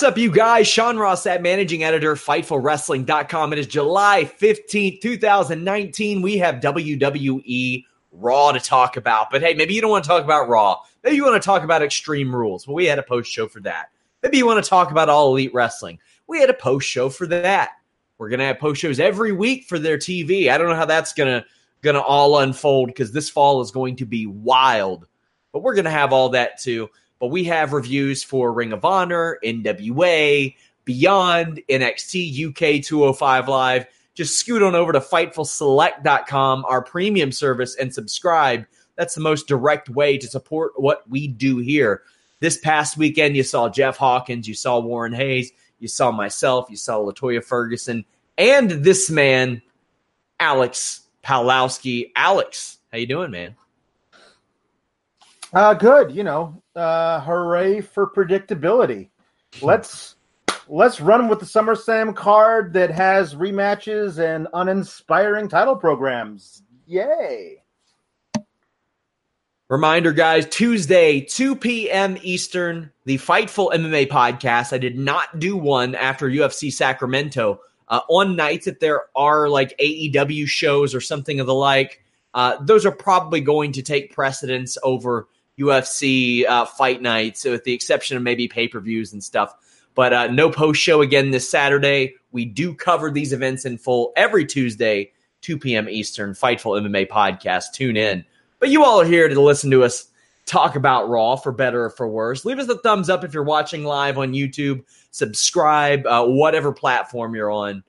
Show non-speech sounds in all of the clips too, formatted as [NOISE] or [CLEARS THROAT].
What's up, you guys? Sean Ross Sapp managing editor, FightfulWrestling.com. It is July 15th, 2019. We have WWE Raw to talk about. But hey, maybe you don't want to talk about Raw. Maybe you want to talk about Extreme Rules. Well, we had a post show for that. Maybe you want to talk about All Elite Wrestling. We had a post show for that. We're gonna have post shows every week for their TV. I don't know how that's gonna gonna all unfold because this fall is going to be wild. But we're gonna have all that too but we have reviews for Ring of Honor, NWA, Beyond, NXT, UK 205 Live. Just scoot on over to FightfulSelect.com, our premium service, and subscribe. That's the most direct way to support what we do here. This past weekend, you saw Jeff Hawkins, you saw Warren Hayes, you saw myself, you saw Latoya Ferguson, and this man, Alex Pawlowski. Alex, how you doing, man? Uh, good. You know, uh, hooray for predictability. Let's let's run with the SummerSlam card that has rematches and uninspiring title programs. Yay! Reminder, guys, Tuesday, 2 p.m. Eastern, the Fightful MMA podcast. I did not do one after UFC Sacramento. Uh, on nights that there are like AEW shows or something of the like, uh, those are probably going to take precedence over UFC uh, fight nights, with the exception of maybe pay per views and stuff. But uh, no post show again this Saturday. We do cover these events in full every Tuesday, 2 p.m. Eastern, Fightful MMA podcast. Tune in. But you all are here to listen to us talk about Raw for better or for worse. Leave us a thumbs up if you're watching live on YouTube. Subscribe, uh, whatever platform you're on.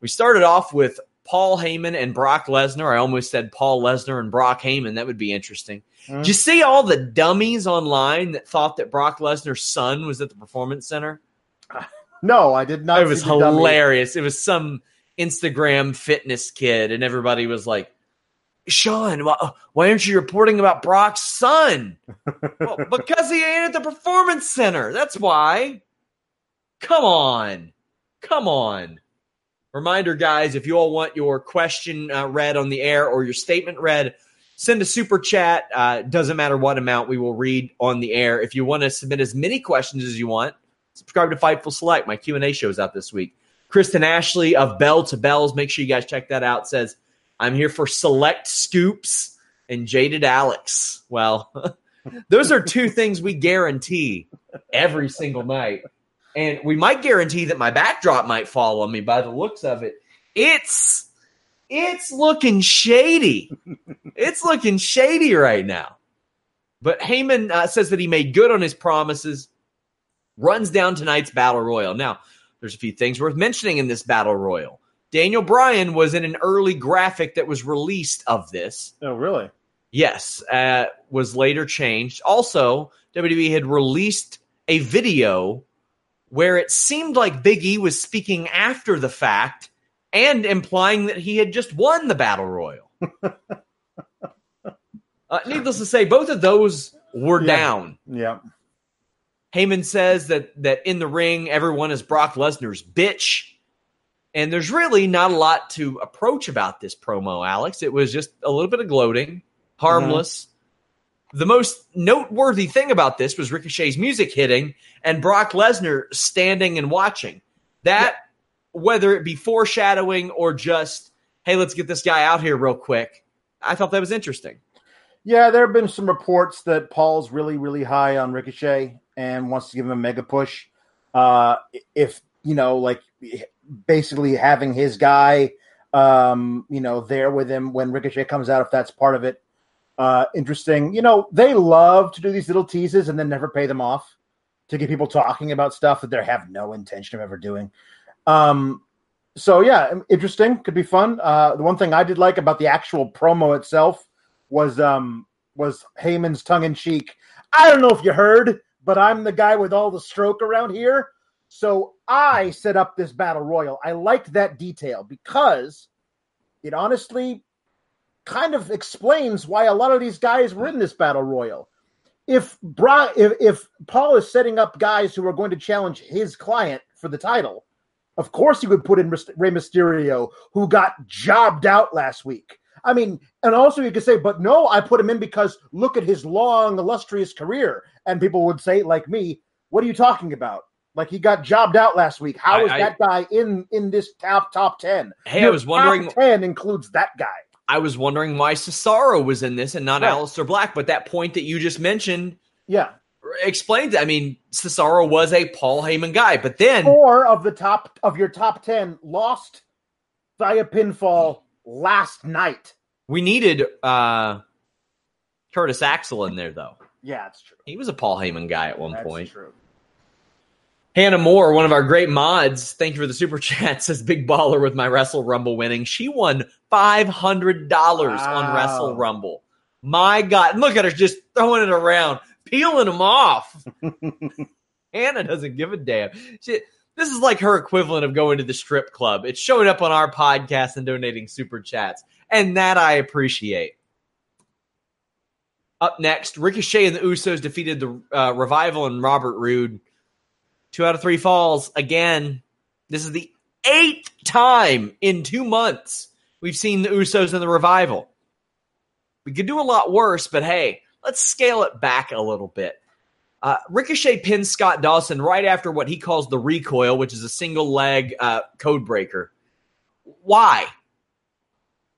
We started off with Paul Heyman and Brock Lesnar. I almost said Paul Lesnar and Brock Heyman. That would be interesting. Mm-hmm. Did you see all the dummies online that thought that Brock Lesnar's son was at the Performance Center? [LAUGHS] No, I did not. It was hilarious. It was some Instagram fitness kid, and everybody was like, Sean, why, why aren't you reporting about Brock's son? [LAUGHS] well, because he ain't at the Performance Center. That's why. Come on. Come on. Reminder, guys, if you all want your question uh, read on the air or your statement read, send a super chat. Uh, doesn't matter what amount we will read on the air. If you want to submit as many questions as you want, subscribe to Fightful Select. My Q and A shows out this week. Kristen Ashley of Bell to Bells. Make sure you guys check that out. Says I'm here for select scoops and jaded Alex. Well, [LAUGHS] those are two things we guarantee every single night and we might guarantee that my backdrop might fall on me by the looks of it. It's it's looking shady. [LAUGHS] it's looking shady right now. But Heyman uh, says that he made good on his promises. Runs down tonight's battle royal. Now, there's a few things worth mentioning in this battle royal. Daniel Bryan was in an early graphic that was released of this. Oh, really? Yes, uh, was later changed. Also, WWE had released a video where it seemed like Big E was speaking after the fact and implying that he had just won the battle royal. [LAUGHS] uh, needless to say, both of those were yeah. down. Yeah. Heyman says that that in the ring, everyone is Brock Lesnar's bitch. And there's really not a lot to approach about this promo, Alex. It was just a little bit of gloating, harmless. The most noteworthy thing about this was Ricochet's music hitting and Brock Lesnar standing and watching. That, whether it be foreshadowing or just, hey, let's get this guy out here real quick, I thought that was interesting. Yeah, there have been some reports that Paul's really, really high on Ricochet and wants to give him a mega push. Uh, if you know, like basically having his guy, um, you know, there with him when Ricochet comes out, if that's part of it. Uh, interesting. You know, they love to do these little teases and then never pay them off to get people talking about stuff that they have no intention of ever doing. Um, so yeah, interesting. Could be fun. Uh, the one thing I did like about the actual promo itself was um was Heyman's tongue in cheek. I don't know if you heard, but I'm the guy with all the stroke around here. So I set up this battle royal. I liked that detail because it honestly kind of explains why a lot of these guys were in this battle royal. If Bra- if, if Paul is setting up guys who are going to challenge his client for the title, of course he would put in Rey Mysterio, who got jobbed out last week. I mean, and also you could say, but no, I put him in because look at his long, illustrious career. And people would say, like me, what are you talking about? Like he got jobbed out last week. How is I, that guy in in this top top ten? Hey, Your I was wondering. ten includes that guy. I was wondering why Cesaro was in this and not right. Aleister Black. But that point that you just mentioned, yeah, explains. I mean, Cesaro was a Paul Heyman guy, but then four of the top of your top ten lost via pinfall last night. We needed uh Curtis Axel in there though. Yeah, it's true. He was a Paul Heyman guy at one that's point. True. Hannah Moore, one of our great mods, thank you for the super [LAUGHS] chat. Says Big Baller with my Wrestle Rumble winning. She won five hundred dollars wow. on Wrestle Rumble. My God, look at her just throwing it around, peeling them off. [LAUGHS] Hannah doesn't give a damn. She, this is like her equivalent of going to the strip club. It's showing up on our podcast and donating super chats, and that I appreciate. Up next, Ricochet and the Usos defeated the uh, Revival and Robert Roode. Two out of three falls again. This is the eighth time in two months we've seen the Usos and the Revival. We could do a lot worse, but hey, let's scale it back a little bit. Uh, Ricochet pins Scott Dawson right after what he calls the recoil, which is a single leg uh, code breaker. Why?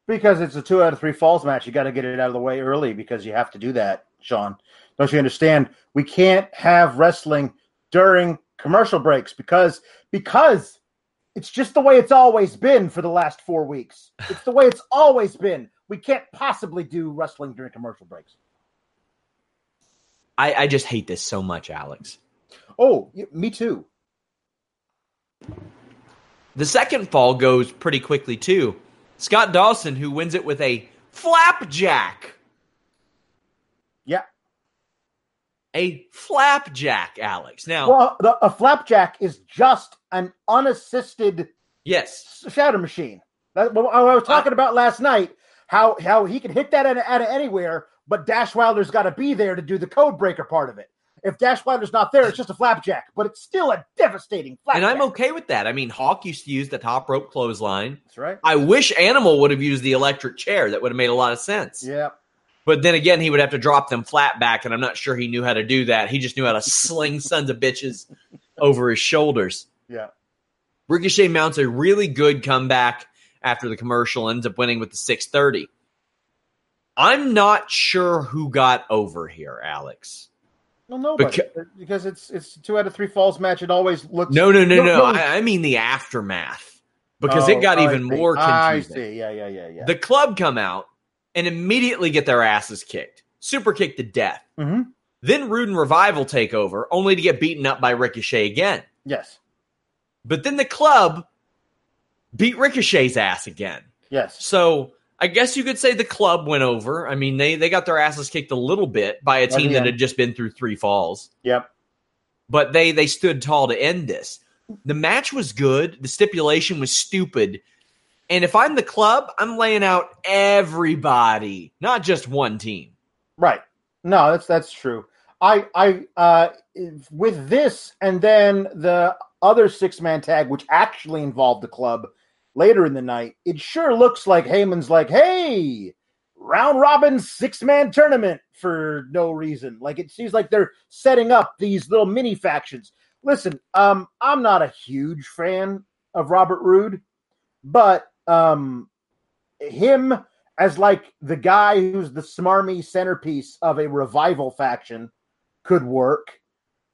Because it's a two out of three falls match. You got to get it out of the way early because you have to do that, Sean. Don't you understand? We can't have wrestling during commercial breaks because because it's just the way it's always been for the last four weeks. It's the way it's always been. We can't possibly do wrestling during commercial breaks. I, I just hate this so much, Alex. Oh, me too. The second fall goes pretty quickly too. Scott Dawson, who wins it with a flapjack. Yeah. A flapjack, Alex. Now, well, the, a flapjack is just an unassisted yes shatter machine. That, what I was talking uh, about last night, how how he can hit that at, at anywhere, but Dash Wilder's got to be there to do the code breaker part of it. If Dash Wilder's not there, it's just a flapjack, but it's still a devastating flapjack. And I'm okay with that. I mean, Hawk used to use the top rope clothesline. That's right. I wish Animal would have used the electric chair. That would have made a lot of sense. Yeah. But then again, he would have to drop them flat back, and I'm not sure he knew how to do that. He just knew how to [LAUGHS] sling sons of bitches over his shoulders. Yeah. Ricochet mounts a really good comeback after the commercial, ends up winning with the 630. I'm not sure who got over here, Alex. Well, nobody, because, because it's it's two out of three falls match. It always looks. No, no, no, no. no. I, I, mean the aftermath because oh, it got even more confusing. I see. Yeah, yeah, yeah, yeah. The club come out and immediately get their asses kicked, super kicked to death. Mm-hmm. Then Roode and Revival take over, only to get beaten up by Ricochet again. Yes. But then the club beat Ricochet's ass again. Yes. So I guess you could say the club went over. I mean, they they got their asses kicked a little bit by a team that had just been through three falls. Yep. But they they stood tall to end this. The match was good. The stipulation was stupid. And if I'm the club, I'm laying out everybody, not just one team. Right. No, that's that's true. I I uh with this and then the other six man tag, which actually involved the club later in the night, it sure looks like Heyman's like, hey, round robin six man tournament for no reason. Like it seems like they're setting up these little mini factions. Listen, um, I'm not a huge fan of Robert Roode, but um, him as like the guy who's the smarmy centerpiece of a revival faction could work.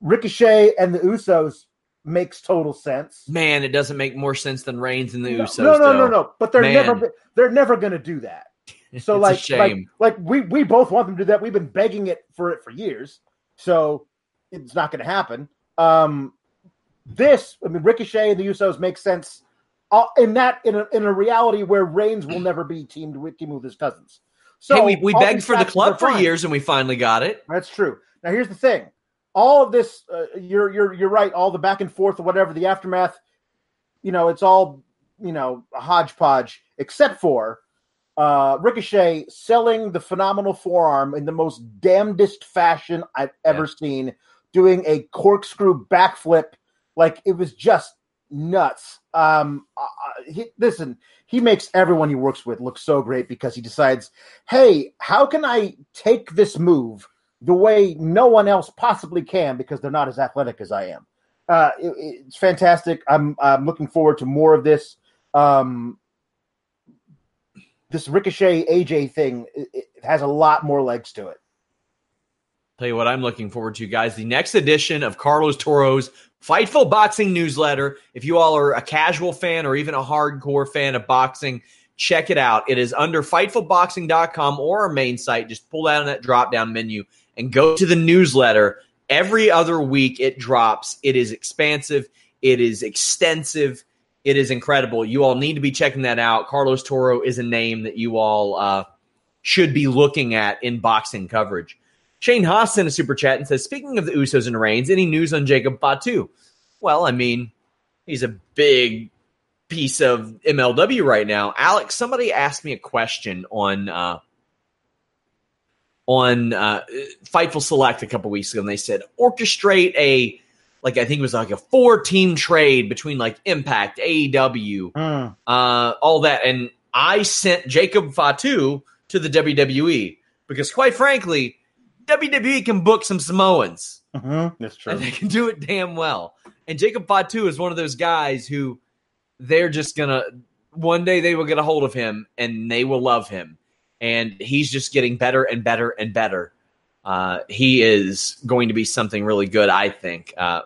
Ricochet and the Usos makes total sense. Man, it doesn't make more sense than Reigns and the no, Usos. No, no, though. no, no. But they're Man. never they're never going to do that. [LAUGHS] So like, like shame. like we we both want them to do that. We've been begging it for it for years. So it's not going to happen. Um this, I mean, Ricochet and the Usos make sense uh, in that in a, in a reality where Reigns will never be teamed with team with his cousins. So hey, we, we begged for the club for years and we finally got it. That's true. Now here's the thing: all of this, uh, you're you're you're right. All the back and forth or whatever, the aftermath, you know, it's all you know a hodgepodge, except for uh, Ricochet selling the phenomenal forearm in the most damnedest fashion I've ever seen, doing a corkscrew backflip, like it was just nuts. Um, uh, he, listen, he makes everyone he works with look so great because he decides, hey, how can I take this move the way no one else possibly can because they're not as athletic as I am. Uh, it- it's fantastic. I'm I'm looking forward to more of this. Um, this Ricochet AJ thing it, it has a lot more legs to it. Tell you what, I'm looking forward to, guys. The next edition of Carlos Toro's Fightful Boxing newsletter. If you all are a casual fan or even a hardcore fan of boxing, check it out. It is under fightfulboxing.com or our main site. Just pull down that drop down menu and go to the newsletter. Every other week it drops. It is expansive, it is extensive, it is incredible. You all need to be checking that out. Carlos Toro is a name that you all uh, should be looking at in boxing coverage. Shane Haas sent a super chat and says, Speaking of the Usos and Reigns, any news on Jacob Fatu? Well, I mean, he's a big piece of MLW right now. Alex, somebody asked me a question on uh, on uh, Fightful Select a couple weeks ago, and they said orchestrate a like I think it was like a four team trade between like Impact, AEW, Mm. uh, all that. And I sent Jacob Fatu to the WWE because, quite frankly, WWE can book some Samoans Mm-hmm. That's true. and they can do it damn well. And Jacob Fatu is one of those guys who they're just gonna one day they will get a hold of him and they will love him. And he's just getting better and better and better. Uh, he is going to be something really good, I think. Uh,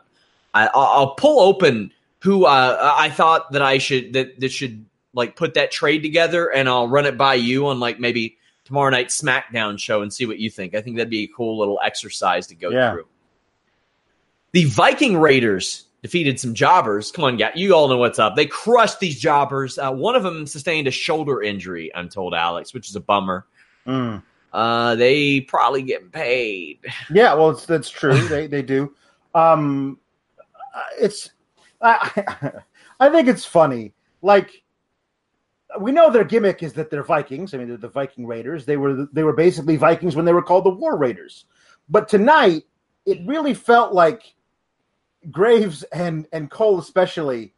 I, I'll, I'll pull open who uh, I thought that I should that that should like put that trade together, and I'll run it by you on like maybe tomorrow night SmackDown show and see what you think. I think that'd be a cool little exercise to go Yeah. through. The Viking Raiders defeated some jobbers. Come on, guys. You all know what's up. They crushed these jobbers. Uh, one of them sustained a shoulder injury, I'm told, Alex, which is a bummer. Mm. Uh, they probably getting paid. Yeah, well, it's, that's true. [LAUGHS] they they do. Um, uh, it's I [LAUGHS] I think it's funny. Like we know their gimmick is that they're Vikings. I mean, they're the Viking Raiders. They were they were basically Vikings when they were called the War Raiders. But tonight, it really felt like Graves and and Cole especially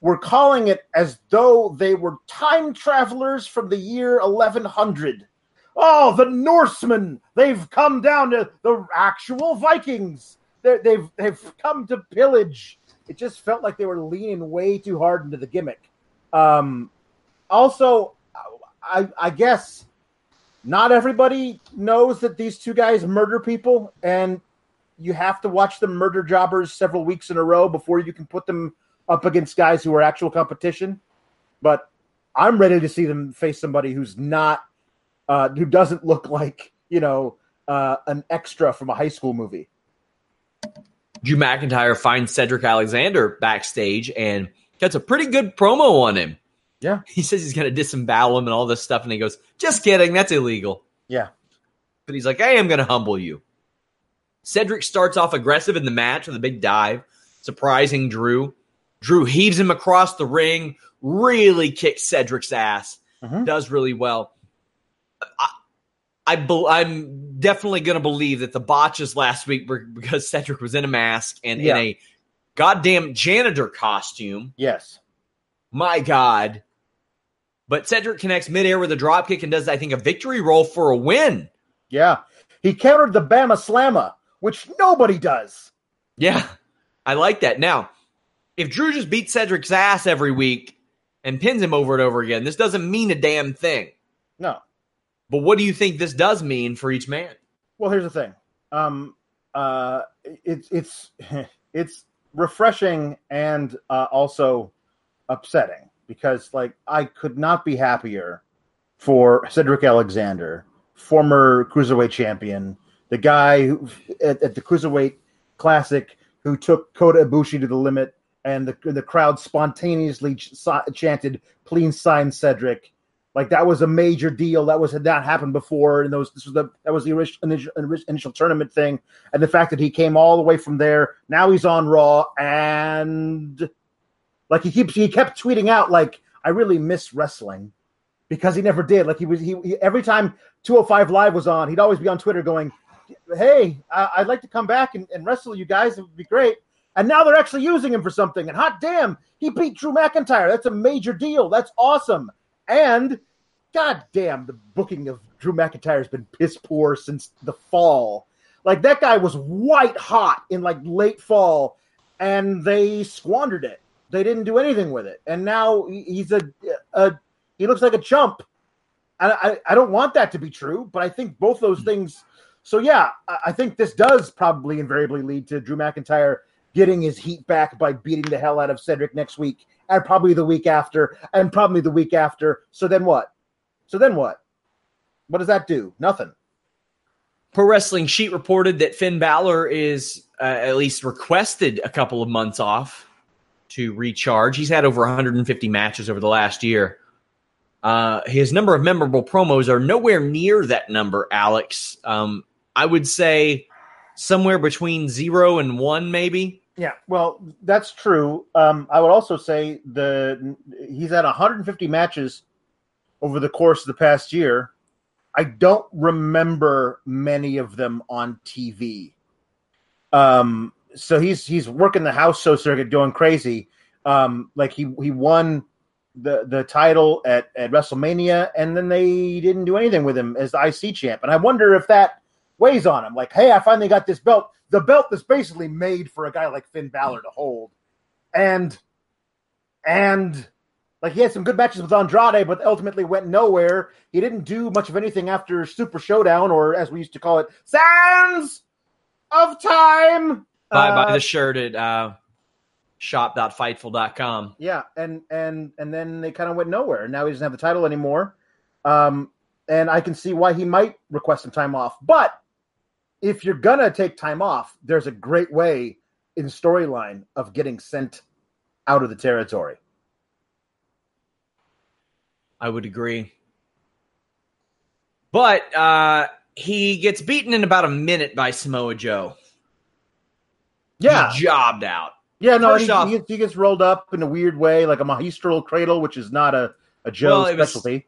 were calling it as though they were time travelers from the year 1100. Oh, the Norsemen! They've come down to the actual Vikings. They're, they've they've come to pillage. It just felt like they were leaning way too hard into the gimmick. Um, also, I, I guess not everybody knows that these two guys murder people, and you have to watch them murder jobbers several weeks in a row before you can put them up against guys who are actual competition. But I'm ready to see them face somebody who's not, uh, who doesn't look like you know uh, an extra from a high school movie. Drew McIntyre finds Cedric Alexander backstage and gets a pretty good promo on him. Yeah. He says he's going to disembowel him and all this stuff. And he goes, just kidding. That's illegal. Yeah. But he's like, hey, I'm going to humble you. Cedric starts off aggressive in the match with a big dive, surprising Drew. Drew heaves him across the ring, really kicks Cedric's ass, Mhm. does really well. I, I be- I'm definitely going to believe that the botches last week were [LAUGHS] because Cedric was in a mask and Yeah. in a goddamn janitor costume. Yes. My God. But Cedric connects midair with a dropkick and does, I think, a victory roll for a win. Yeah. He countered the Bama Slamma, which nobody does. Yeah, I like that. Now, if Drew just beats Cedric's ass every week and pins him over and over again, this doesn't mean a damn thing. No. But what do you think this does mean for each man? Well, here's the thing. Um, uh, it's it's [LAUGHS] it's refreshing and uh, also upsetting because, like, I could not be happier for Cedric Alexander, former cruiserweight champion, the guy who at, at the cruiserweight classic who took Kota Ibushi to the limit, and the the crowd spontaneously ch- chanted, "Please sign Cedric." Like that was a major deal. That was had not happened before, and those this was the that was the initial, initial initial tournament thing, and the fact that he came all the way from there. Now he's on Raw, and like he keeps he kept tweeting out like I really miss wrestling because he never did. Like he was he, he every time 205 Live was on, he'd always be on Twitter going, "Hey, I, I'd like to come back and, and wrestle you guys. It would be great." And now they're actually using him for something. And hot damn, he beat Drew McIntyre. That's a major deal. That's awesome. And god damn, the booking of Drew McIntyre has been piss poor since the fall. Like that guy was white hot in like late fall, and they squandered it. They didn't do anything with it, and now he's a, a he looks like a chump. I, I I don't want that to be true, but I think both those things. So yeah, I, think this does probably invariably lead to Drew McIntyre getting his heat back by beating the hell out of Cedric next week, and probably the week after, and probably the week after. So then what? So then what? What does that do? Nothing. Pro Wrestling Sheet reported that Finn Balor is uh, at least requested a couple of months off to recharge. He's had over 150 matches over the last year. Uh, his number of memorable promos are nowhere near that number, Alex. Um, I would say somewhere between zero and one, maybe. Yeah, well, that's true. Um, I would also say the he's had 150 matches over the course of the past year. I don't remember many of them on TV. Um, so he's he's working the house show circuit, going crazy. Um, like he he won the the title at at WrestleMania, and then they didn't do anything with him as the IC champ. And I wonder if that weighs on him. Like, hey, I finally got this belt. The belt that's basically made for a guy like Finn Balor to hold, and and like he had some good matches with Andrade, but ultimately went nowhere. He didn't do much of anything after Super Showdown, or as we used to call it, Sands of Time. Buy, Uh, buy the shirt at uh, shop.fightful.com. Yeah, and and and then they kind of went nowhere. Now he doesn't have the title anymore, um, and I can see why he might request some time off. But if you're gonna take time off, there's a great way in storyline of getting sent out of the territory. I would agree. But uh, he gets beaten in about a minute by Samoa Joe. Yeah, He's jobbed out. yeah. No, he, off- he, gets, he gets rolled up in a weird way, like a magistral cradle, which is not a a Joe Well, it was- specialty.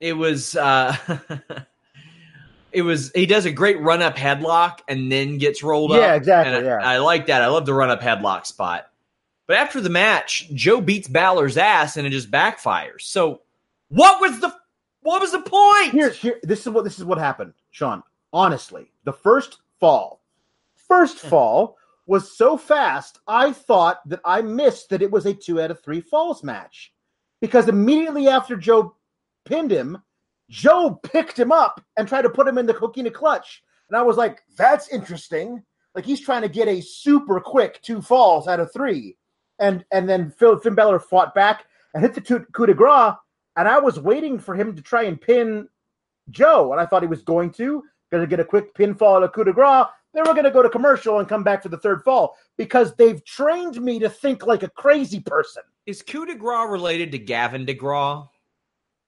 It was uh [LAUGHS] it was he does a great run up headlock and then gets rolled up. Yeah, exactly, And I- yeah. I, like that. I love the run up headlock spot. But after the match, Joe beats Balor's ass and it just backfires. So what was the what was the point? Here, here. This is what this is what happened, Sean. Honestly, the first fall, first hmm. fall was so fast. I thought that I missed that it was a two out of three falls match because immediately after Joe pinned him, Joe picked him up and tried to put him in the coquina clutch, and I was like, "That's interesting." Like he's trying to get a super quick two falls out of three, and and then Phil Finn Balor fought back and hit the coup de grace, and I was waiting for him to try and pin Joe, and I thought he was going to going to get a quick pinfall and a coup de grace. They were going to go to commercial and come back for the third fall because they've trained me to think like a crazy person. Is coup de grace related to Gavin DeGraw?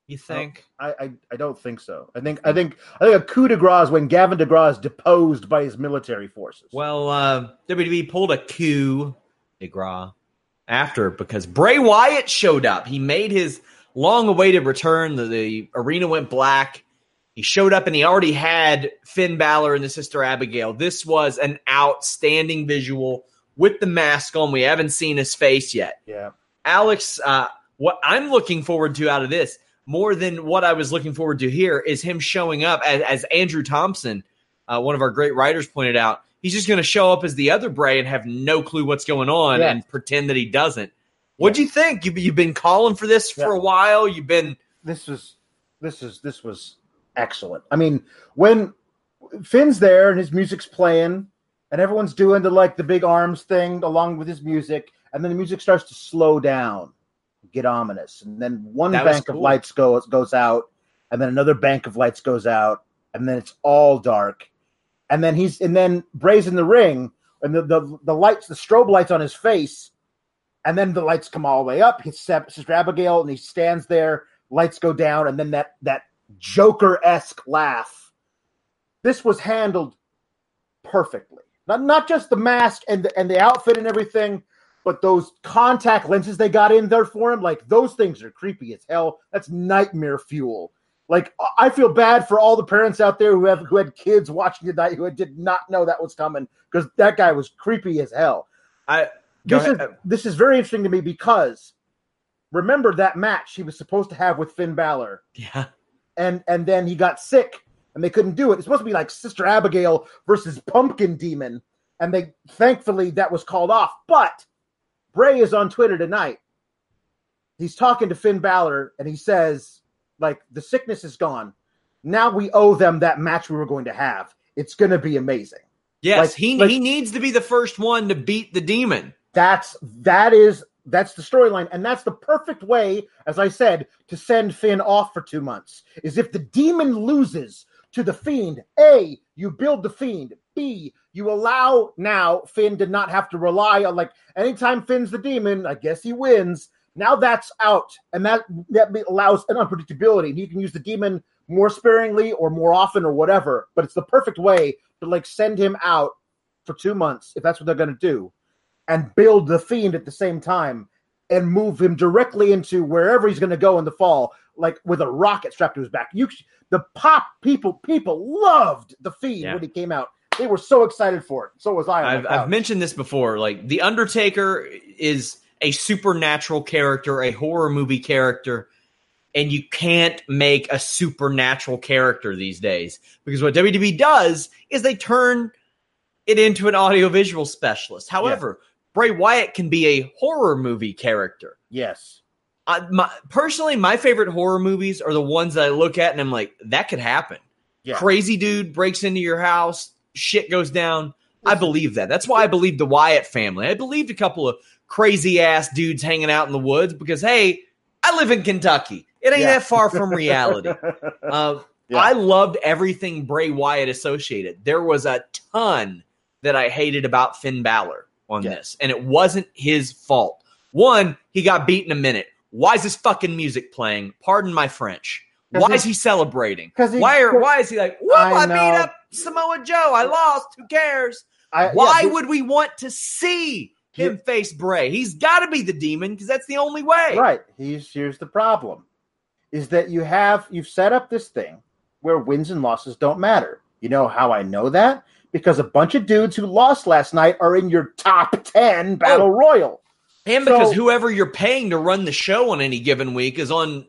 You think? I, I, I don't think so. I think I think I think a coup de grace is when Gavin DeGraw is deposed by his military forces. Well, uh, WWE pulled a coup de grace after because Bray Wyatt showed up. He made his long awaited return. The, the arena went black. He showed up and he already had Finn Balor and the sister Abigail. This was an outstanding visual with the mask on. We haven't seen his face yet. Yeah. Alex, uh, what I'm looking forward to out of this, more than what I was looking forward to here, is him showing up as, as Andrew Thompson, uh, one of our great writers, pointed out. He's just going to show up as the other Bray and have no clue what's going on Yeah. and pretend that he doesn't. What'd you think? You've, you've been calling for this for Yeah. a while. You've been this was this is this was excellent. I mean, when Finn's there and his music's playing, and everyone's doing the like the big arms thing along with his music, and then the music starts to slow down, get ominous, and then one That bank of lights goes goes out, and then another bank of lights goes out, and then it's all dark, and then he's and then Bray's in the ring, and the the, the lights, the strobe lights on his face, and then the lights come all the way up. He's Sister Abigail, and he stands there. Lights go down, and then that that Joker esque laugh. This was handled perfectly. Not not just the mask and the, and the outfit and everything, but those contact lenses they got in there for him. Like those things are creepy as hell. That's nightmare fuel. Like I- feel bad for all the parents out there who have who had kids watching tonight who did not know that was coming because that guy was creepy as hell I this is this is very interesting to me because remember that match he was supposed to have with Finn Balor, yeah. and and then he got sick and they couldn't do it. It's supposed to be like Sister Abigail versus Pumpkin Demon, and they thankfully that was called off. But Bray is on Twitter tonight. He's talking to Finn Balor and he says, like, the sickness is gone. Now we owe them that match we were going to have. It's going to be amazing. Yes, Like- he like- he needs to be the first one to beat the demon. that's that is that's the storyline and that's the perfect way as i said to send finn off for two months is if the demon loses to the fiend a you build the fiend you allow now finn to not have to rely on like anytime finn's the demon i guess he wins. Now that's out and that that allows an unpredictability and you can use the demon more sparingly or more often or whatever but it's the perfect way to like send him out for two months if that's what they're going to do and build the fiend at the same time and move him directly into wherever he's going to go in the fall like with a rocket strapped to his back. You the pop people people loved the fiend Yeah. when he came out they were so excited for it so was i I've, I've mentioned this before. Like the Undertaker is a supernatural character, a horror movie character, and you can't make a supernatural character these days because what WWE does is they turn it into an audiovisual specialist. However, Bray Wyatt can be a horror movie character. yes I, my, personally, my favorite horror movies are the ones that I look at and I'm like, that could happen. Yeah. Crazy dude breaks into your house, shit goes down. I believe that. That's why I believe the Wyatt family. I believed a couple of crazy ass dudes hanging out in the woods because, hey, I live in Kentucky. It ain't Yeah. that far from reality. Uh, [LAUGHS] Yeah. I loved everything Bray Wyatt associated. There was a ton that I hated about Finn Balor on Yeah. this, and it wasn't his fault. One, he got beat in a minute. Why is this fucking music playing? Pardon my French. Why is he celebrating? he- why are why is he like, whoop, I I, beat up Samoa Joe. I lost. Who cares? I, Why yeah, would we want to see him face Bray? He's got to be the demon because that's the only way. Right. Here's here's the problem. Is that you have you've set up this thing where wins and losses don't matter. You know how I know that? Because a bunch of dudes who lost last night are in your top ten oh. battle Oh. royal. And because So- whoever you're paying to run the show on any given week is on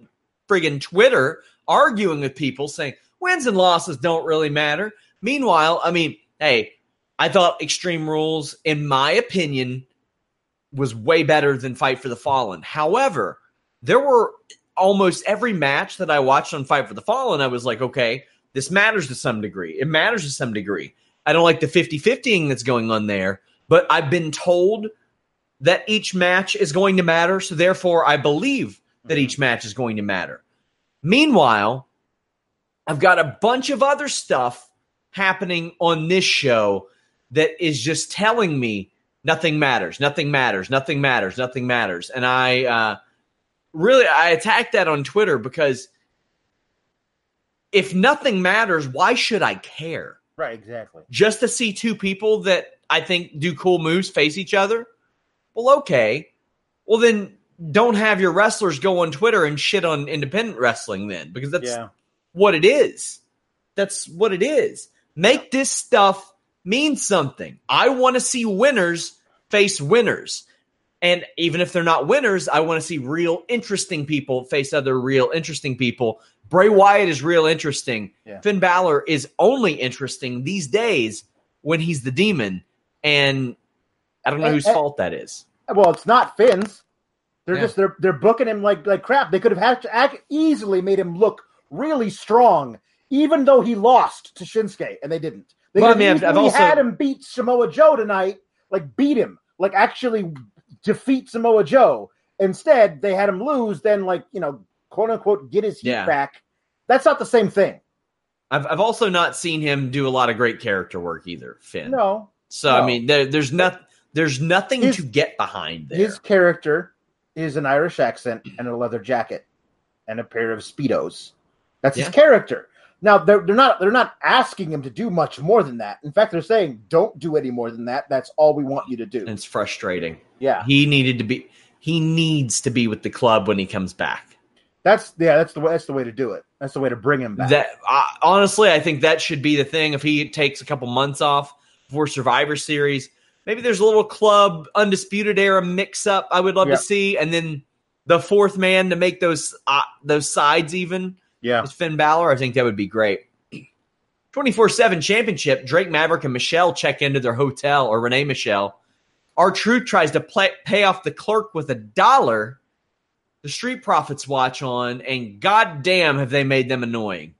friggin' Twitter arguing with people saying wins and losses don't really matter. Meanwhile, I mean, hey, I thought Extreme Rules, in my opinion, was way better than Fight for the Fallen. However, there were almost every match that I watched on Fight for the Fallen, I was like, okay, this matters to some degree. It matters to some degree. I don't like the 50 50ing that's going on there, but I've been told that each match is going to matter. So therefore, I believe that mm-hmm. each match is going to matter. Meanwhile, I've got a bunch of other stuff happening on this show that is just telling me nothing matters, nothing matters, nothing matters, nothing matters. And I uh, really I attacked that on Twitter because if nothing matters, why should I care? Right, exactly. just to see two people that I think do cool moves face each other? Well, okay. Well, then don't have your wrestlers go on Twitter and shit on independent wrestling then, because that's Yeah. what it is. that's what it is. Make this stuff mean something. I want to see winners face winners. And even if they're not winners, I want to see real interesting people face other real interesting people. Bray Wyatt is real interesting. Yeah. Finn Balor is only interesting these days when he's the demon. And I don't know And- whose and- fault that is. Well, it's not Finn's. They're Yeah. just they're they're booking him like like crap. They could have had to act, easily made him look really strong, even though he lost to Shinsuke, and they didn't. They Well, I mean, have I've- also- had him beat Samoa Joe tonight, like beat him, like actually defeat Samoa Joe. Instead, they had him lose, then like you know, quote unquote, get his heat Yeah. back. That's not the same thing. I've, I've also not seen him do a lot of great character work either, Finn. No, So I mean, there, there's not there's nothing His- to get behind there. his character is an Irish accent and a leather jacket and a pair of speedos. That's Yeah. his character. Now they're they're not they're not asking him to do much more than that. In fact, they're saying don't do any more than that. That's all we want you to do. and it's frustrating. Yeah, He needed to be he needs to be with the club when he comes back. that's yeah that's the way that's the way to do it. That's the way to bring him back. That uh, honestly, I think that should be the thing. If he takes a couple months off for Survivor Series, maybe there's a little club undisputed era mix up. I would love Yeah. to see, and then the fourth man to make those uh, those sides even. yeah, is Finn Balor. I think that would be great. [CLEARS THROAT] 24 7 championship, Drake Maverick and Michelle check into their hotel, or Renee Michelle. R Truth tries to play, pay off the clerk with a dollar. The Street Profits watch on, and goddamn, have they made them annoying.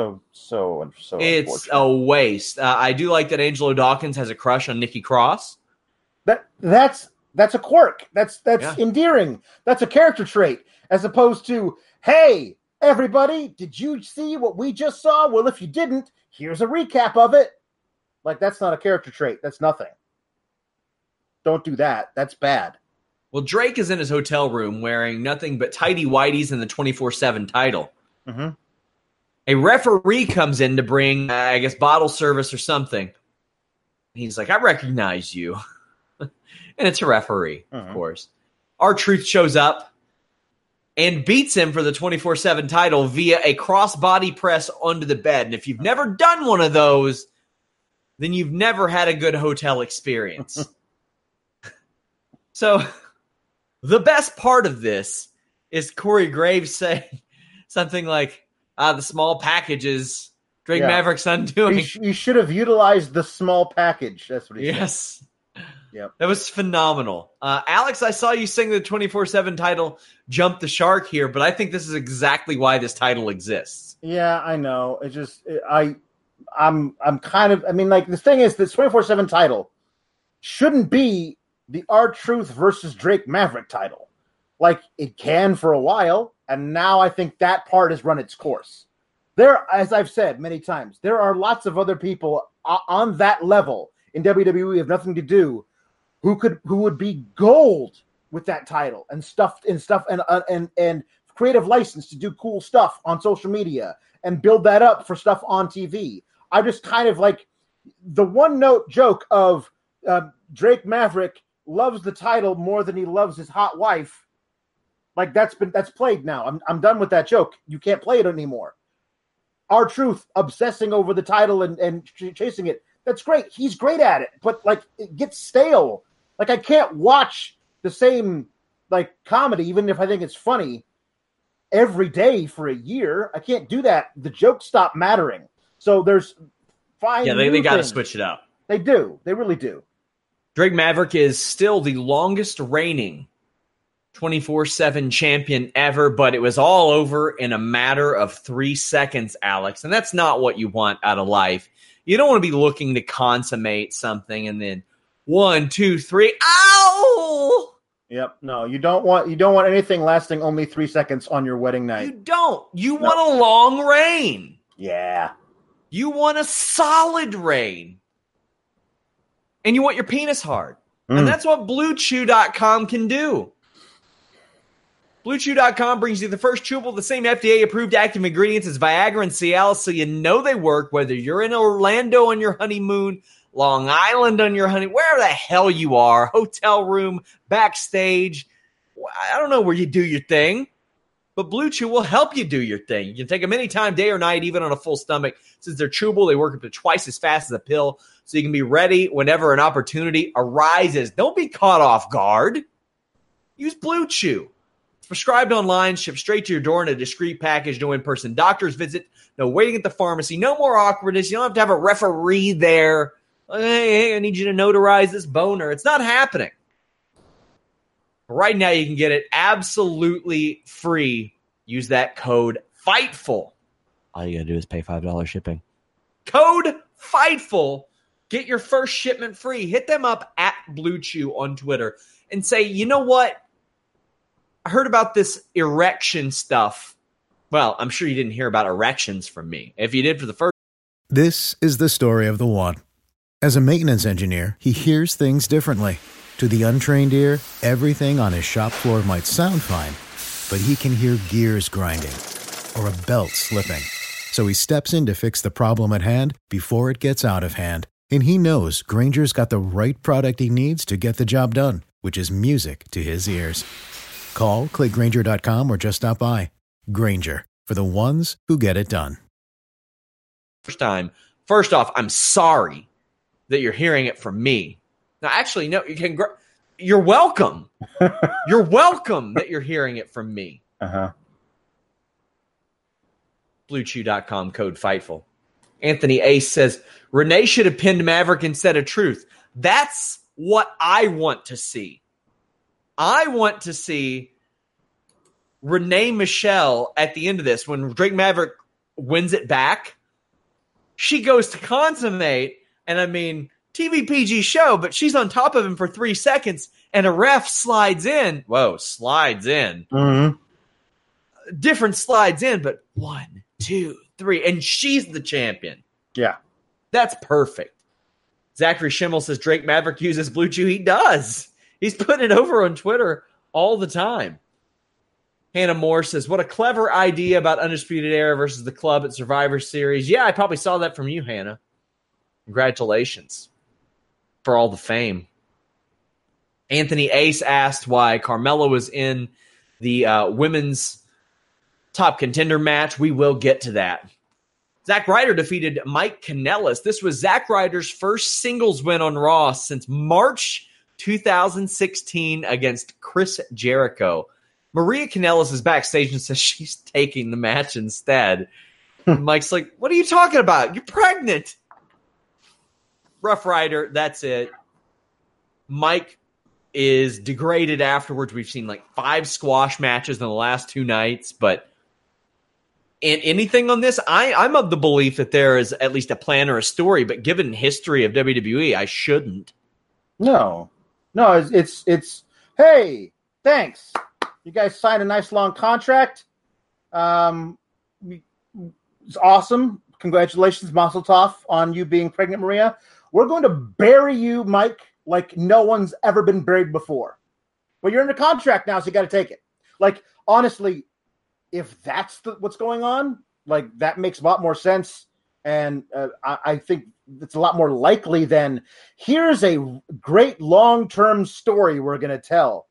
So so so. It's a waste. Uh, I do like that Angelo Dawkins has a crush on Nikki Cross. that that's that's a quirk. That's that's Yeah. endearing. That's a character trait, as opposed to hey everybody, did you see what we just saw? Well, if you didn't, here's a recap of it. Like that's not a character trait. That's nothing. Don't do that. That's bad. Well, Drake is in his hotel room wearing nothing but tidy whities and the 24 7 title. Mhm. A referee comes in to bring, uh, I guess, bottle service or something. He's like, I recognize you. [LAUGHS] and it's a referee, Mhm. of course. R Truth shows up and beats him for the 24 7 title via a crossbody press onto the bed. And if you've never done one of those, then you've never had a good hotel experience. [LAUGHS] so, [LAUGHS] the best part of this is Corey Graves saying something like, ah, the small packages. Drake Yeah. Maverick's undoing. You, sh- you should have utilized the small package. That's what he said. Yes. Yep. That was phenomenal. Uh, Alex, I saw you sing the 24 7 title, Jump the Shark here, but I think this is exactly why this title exists. Yeah, I know. It just it, I I'm I'm kind of I mean like the thing is this 24/7 title shouldn't be the R Truth versus Drake Maverick title. Like it can for a while and now I think that part has run its course. There as I've said many times, there are lots of other people on that level in WWE have nothing to do who could who would be gold with that title and stuff and stuff and uh, and and creative license to do cool stuff on social media and build that up for stuff on TV. I just kind of like the one note joke of uh, Drake Maverick loves the title more than he loves his hot wife. Like that's been that's played now. I'm I'm done with that joke. You can't play it anymore. R Truth obsessing over the title and and ch- chasing it. That's great. He's great at it, but like it gets stale. Like I can't watch the same like comedy even if I think it's funny every day for a year. I can't do that. The jokes stop mattering. So there's fine. Yeah, they, they got to switch it up. They do. They really do. Drake Maverick is still the longest reigning 24 7 champion ever, but it was all over in a matter of three seconds, Alex. And that's not what you want out of life. You don't want to be looking to consummate something and then one, two, three, ow! Yep. No, you don't want you don't want anything lasting only three seconds on your wedding night. You don't. You want a long reign. Yeah. You want a solid reign. And you want your penis hard. Mm. And that's what BlueChew.com can do. BlueChew.com brings you the first chewable, the same FDA approved active ingredients as Viagra and Cialis, so you know they work whether you're in Orlando on your honeymoon, Long Island on your honeymoon, wherever the hell you are, hotel room, backstage. I don't know where you do your thing. but Blue Chew will help you do your thing. You can take them anytime, day or night, even on a full stomach. Since they're chewable, they work up to twice as fast as a pill, so you can be ready whenever an opportunity arises. Don't be caught off guard. Use Blue Chew. Prescribed online, shipped straight to your door in a discreet package, no in person doctor's visit, no waiting at the pharmacy, no more awkwardness. You don't have to have a referee there. Hey, hey, I need you to notarize this boner. It's not happening. Right now, you can get it absolutely free. Use that code FIGHTFUL. All you got to do is pay $5 shipping. Code FIGHTFUL. Get your first shipment free. Hit them up at Blue Chew on Twitter and say, you know what? I heard about this erection stuff. Well, I'm sure you didn't hear about erections from me. If you did for the first, This is the story of the one. As a maintenance engineer, he hears things differently. To the untrained ear, everything on his shop floor might sound fine, but he can hear gears grinding or a belt slipping. So he steps in to fix the problem at hand before it gets out of hand. And he knows Grainger's got the right product he needs to get the job done, which is music to his ears. Call, clickgrainger.com, or just stop by. Grainger, for the ones who get it done. first time, first off, I'm sorry that you're hearing it from me. Now, actually, no, you can. Gr- you're welcome. [LAUGHS] you're welcome that you're hearing it from me. Uh huh. BlueChew.com code Fightful. Anthony Ace says Renee should have pinned Maverick instead of Truth. That's what I want to see. I want to see Renee Michelle at the end of this when Drake Maverick wins it back. She goes to consummate, and I mean TVPG show, but she's on top of him for three seconds, and a ref slides in. Whoa, slides in Mm-hmm. different slides in, but one, two, three, and she's the champion. Yeah. That's perfect. Zachary Schimmel says Drake Maverick uses Blue Chew. He does. He's putting it over on Twitter all the time. Hannah Moore says, What a clever idea about Undisputed Era versus the club at Survivor Series. Yeah, I probably saw that from you, Hannah. Congratulations for all the fame. Anthony Ace asked why Carmella was in the uh, women's top contender match. We will get to that. Zack Ryder defeated Mike Kanellis. This was Zack Ryder's first singles win on Raw since March 2016 against Chris Jericho. Maria Kanellis is backstage and says she's taking the match instead. Hmm. Mike's like, What are you talking about? You're pregnant. Rough Rider, that's it. Mike is degraded afterwards. We've seen like five squash matches in the last two nights, but and anything on this, I, I'm of the belief that there is at least a plan or a story, but given history of WWE, I shouldn't. No, no, it's, it's it's hey, thanks. You guys signed a nice long contract. Um, it's awesome. Congratulations, Mazel Tov, on you being pregnant, Maria. We're going to bury you, Mike, like no one's ever been buried before. But you're in a contract now, so you got to take it. Like honestly, if that's the, what's going on, like that makes a lot more sense, and uh, I, I think it's a lot more likely than here's a great long-term story we're going to tell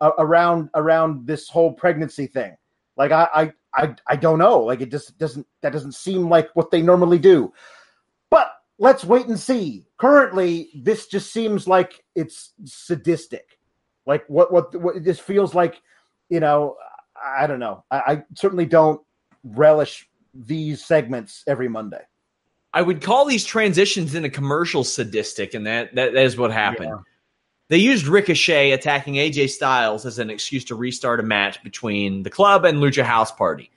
uh, around around this whole pregnancy thing. Like I, I I I don't know. Like it just doesn't that doesn't seem like what they normally do. But let's wait and see. Currently, this just seems like it's sadistic. Like what what what just feels like, you know, I don't know. I, I certainly don't relish these segments every Monday. I would call these transitions in a commercial sadistic, and that that, that is what happened. They used Ricochet attacking AJ Styles as an excuse to restart a match between the club and Lucha House Party.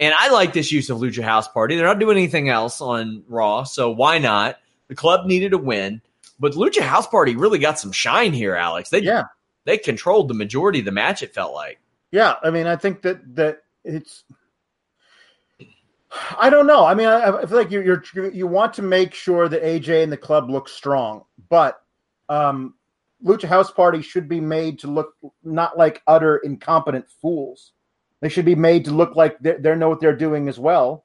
And I like this use of Lucha House Party. They're not doing anything else on Raw, so why not? The club needed a win, but Lucha House Party really got some shine here, Alex. They Yeah. they controlled the majority of the match. It felt like. Yeah, I mean, I think that that it's. I don't know. I mean, I, I feel like you you're you want to make sure that AJ and the club look strong, but um, Lucha House Party should be made to look not like utter incompetent fools. They should be made to look like they they know what they're doing as well.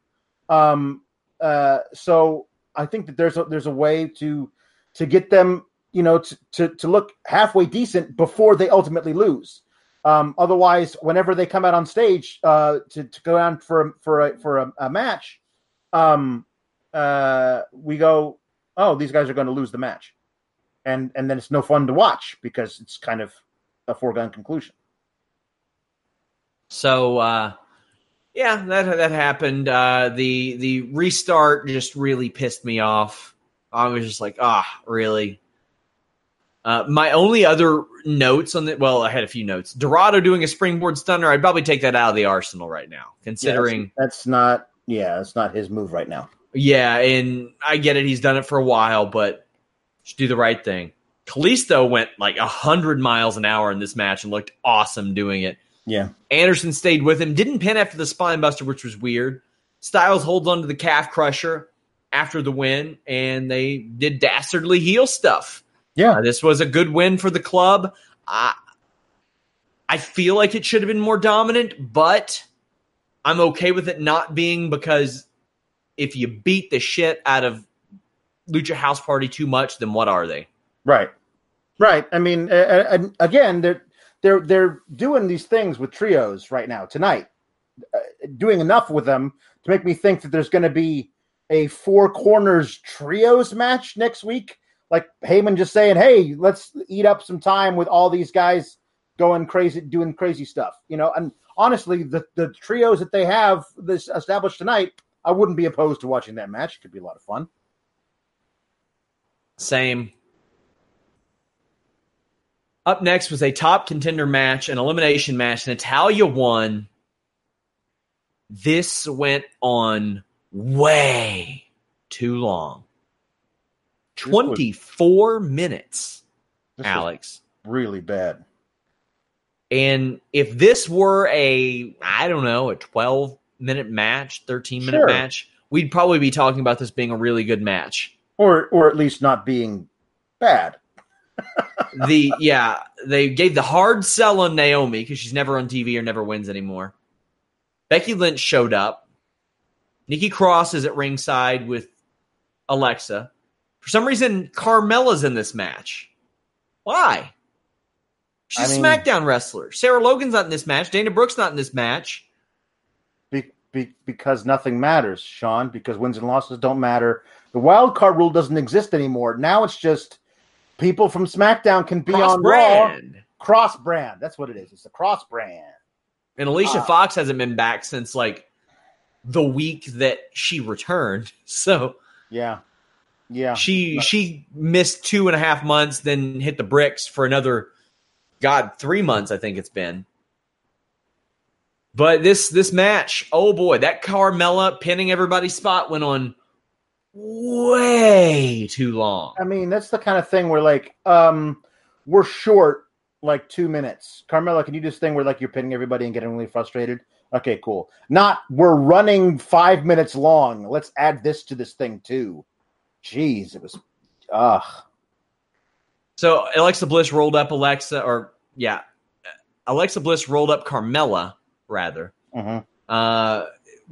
Um, uh, so I think that there's a, there's a way to to get them, you know, to, to to look halfway decent before they ultimately lose. Um, otherwise, whenever they come out on stage uh, to, to go down for for a, for a, a match, um, uh, we go, oh, these guys are going to lose the match, and and then it's no fun to watch because it's kind of a foregone conclusion. So uh, yeah, that that happened. Uh, the the restart just really pissed me off. I was just like, ah, really. Uh, my only other notes on the well, I had a few notes. Dorado doing a springboard stunner. I'd probably take that out of the arsenal right now, considering yeah, that's, that's not yeah, that's not his move right now. Yeah, and I get it. He's done it for a while, but just do the right thing. Kalisto went like hundred miles an hour in this match and looked awesome doing it. Yeah. Anderson stayed with him, didn't pin after the spine buster, which was weird. Styles holds onto the calf crusher after the win, and they did dastardly heel stuff. Yeah. Uh, this was a good win for the club. I, I feel like it should have been more dominant, but I'm okay with it not being because if you beat the shit out of Lucha House Party too much, then what are they? Right. Right. I mean, uh, again, they're they're they're doing these things with trios right now tonight, uh, doing enough with them to make me think that there's going to be a four corners trios match next week. Like Heyman just saying, "Hey, let's eat up some time with all these guys going crazy, doing crazy stuff." You know, and honestly, the the trios that they have this established tonight, I wouldn't be opposed to watching that match. It could be a lot of fun. Same. Up next was a top contender match, an elimination match. Natalya won. This went on way too long. 24 was, minutes, Alex. Really bad. And if this were a, I don't know, a 12 minute match, 13 minute sure. match, we'd probably be talking about this being a really good match. Or, or at least not being bad [LAUGHS] the yeah, they gave the hard sell on Naomi because she's never on TV or never wins anymore. Becky Lynch showed up. Nikki Cross is at ringside with Alexa. For some reason, Carmella's in this match. Why? She's I mean, a SmackDown wrestler. Sarah Logan's not in this match. Dana Brooks not in this match. Be, be, because nothing matters, Sean. Because wins and losses don't matter. The wild card rule doesn't exist anymore. Now it's just people from SmackDown can be cross on brand. Raw. Cross brand. That's what it is. It's a cross brand. And Alicia uh, Fox hasn't been back since like the week that she returned. [LAUGHS] So yeah, yeah. She she missed two and a half months, then hit the bricks for another, God, three months. I think it's been. But this this match, oh boy, that Carmella pinning everybody's spot went on way too long. I mean, that's the kind of thing where like um we're short like two minutes. Carmella, can you do this thing where like you're pinning everybody and getting really frustrated? Okay, cool. Not we're running five minutes long. Let's add this to this thing too. Jeez, it was ugh. So Alexa Bliss rolled up Alexa, or yeah, Alexa Bliss rolled up Carmella rather. Mm-hmm. Uh,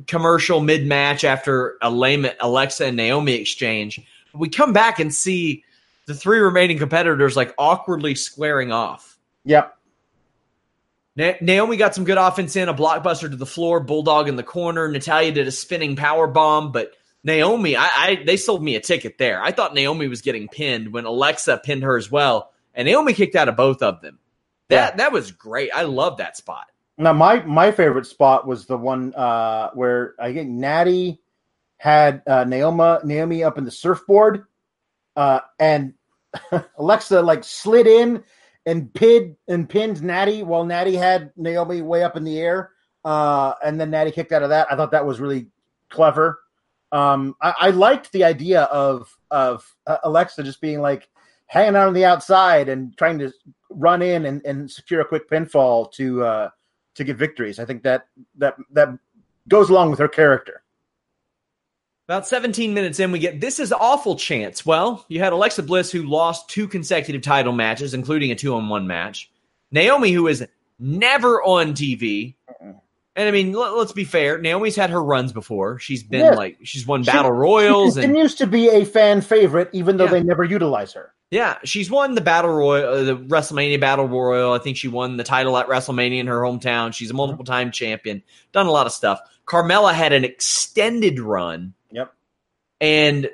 commercial mid match after Alexa and Naomi exchange. We come back and see the three remaining competitors like awkwardly squaring off. Yep. Na- Naomi got some good offense in, a blockbuster to the floor, bulldog in the corner. Natalya did a spinning power bomb, but Naomi, I, I they sold me a ticket there. I thought Naomi was getting pinned when Alexa pinned her as well, and Naomi kicked out of both of them. That yeah. that was great. I love that spot. Now, my my favorite spot was the one uh, where I think Natty had uh, Naomi Naomi up in the surfboard, uh, and [LAUGHS] Alexa like slid in and pinned and pinned Natty while Natty had Naomi way up in the air, uh, and then Natty kicked out of that. I thought that was really clever. Um, I, I liked the idea of of uh, Alexa just being like hanging out on the outside and trying to run in and, and secure a quick pinfall to uh, to get victories. I think that that that goes along with her character. About 17 minutes in, we get this is awful chance. Well, you had Alexa Bliss, who lost two consecutive title matches, including a two on one match. Naomi, who is never on TV. And I mean, let, us be fair. Naomi's had her runs before. She's been Yes. like she's won She- battle royals She and to be a fan favorite, even though Yeah. they never utilize her. yeah, she's won the battle royal, uh, the WrestleMania battle royal. I think she won the title at WrestleMania in her hometown. She's a multiple time champion. Done a lot of stuff. Carmella had an extended run. Yep. And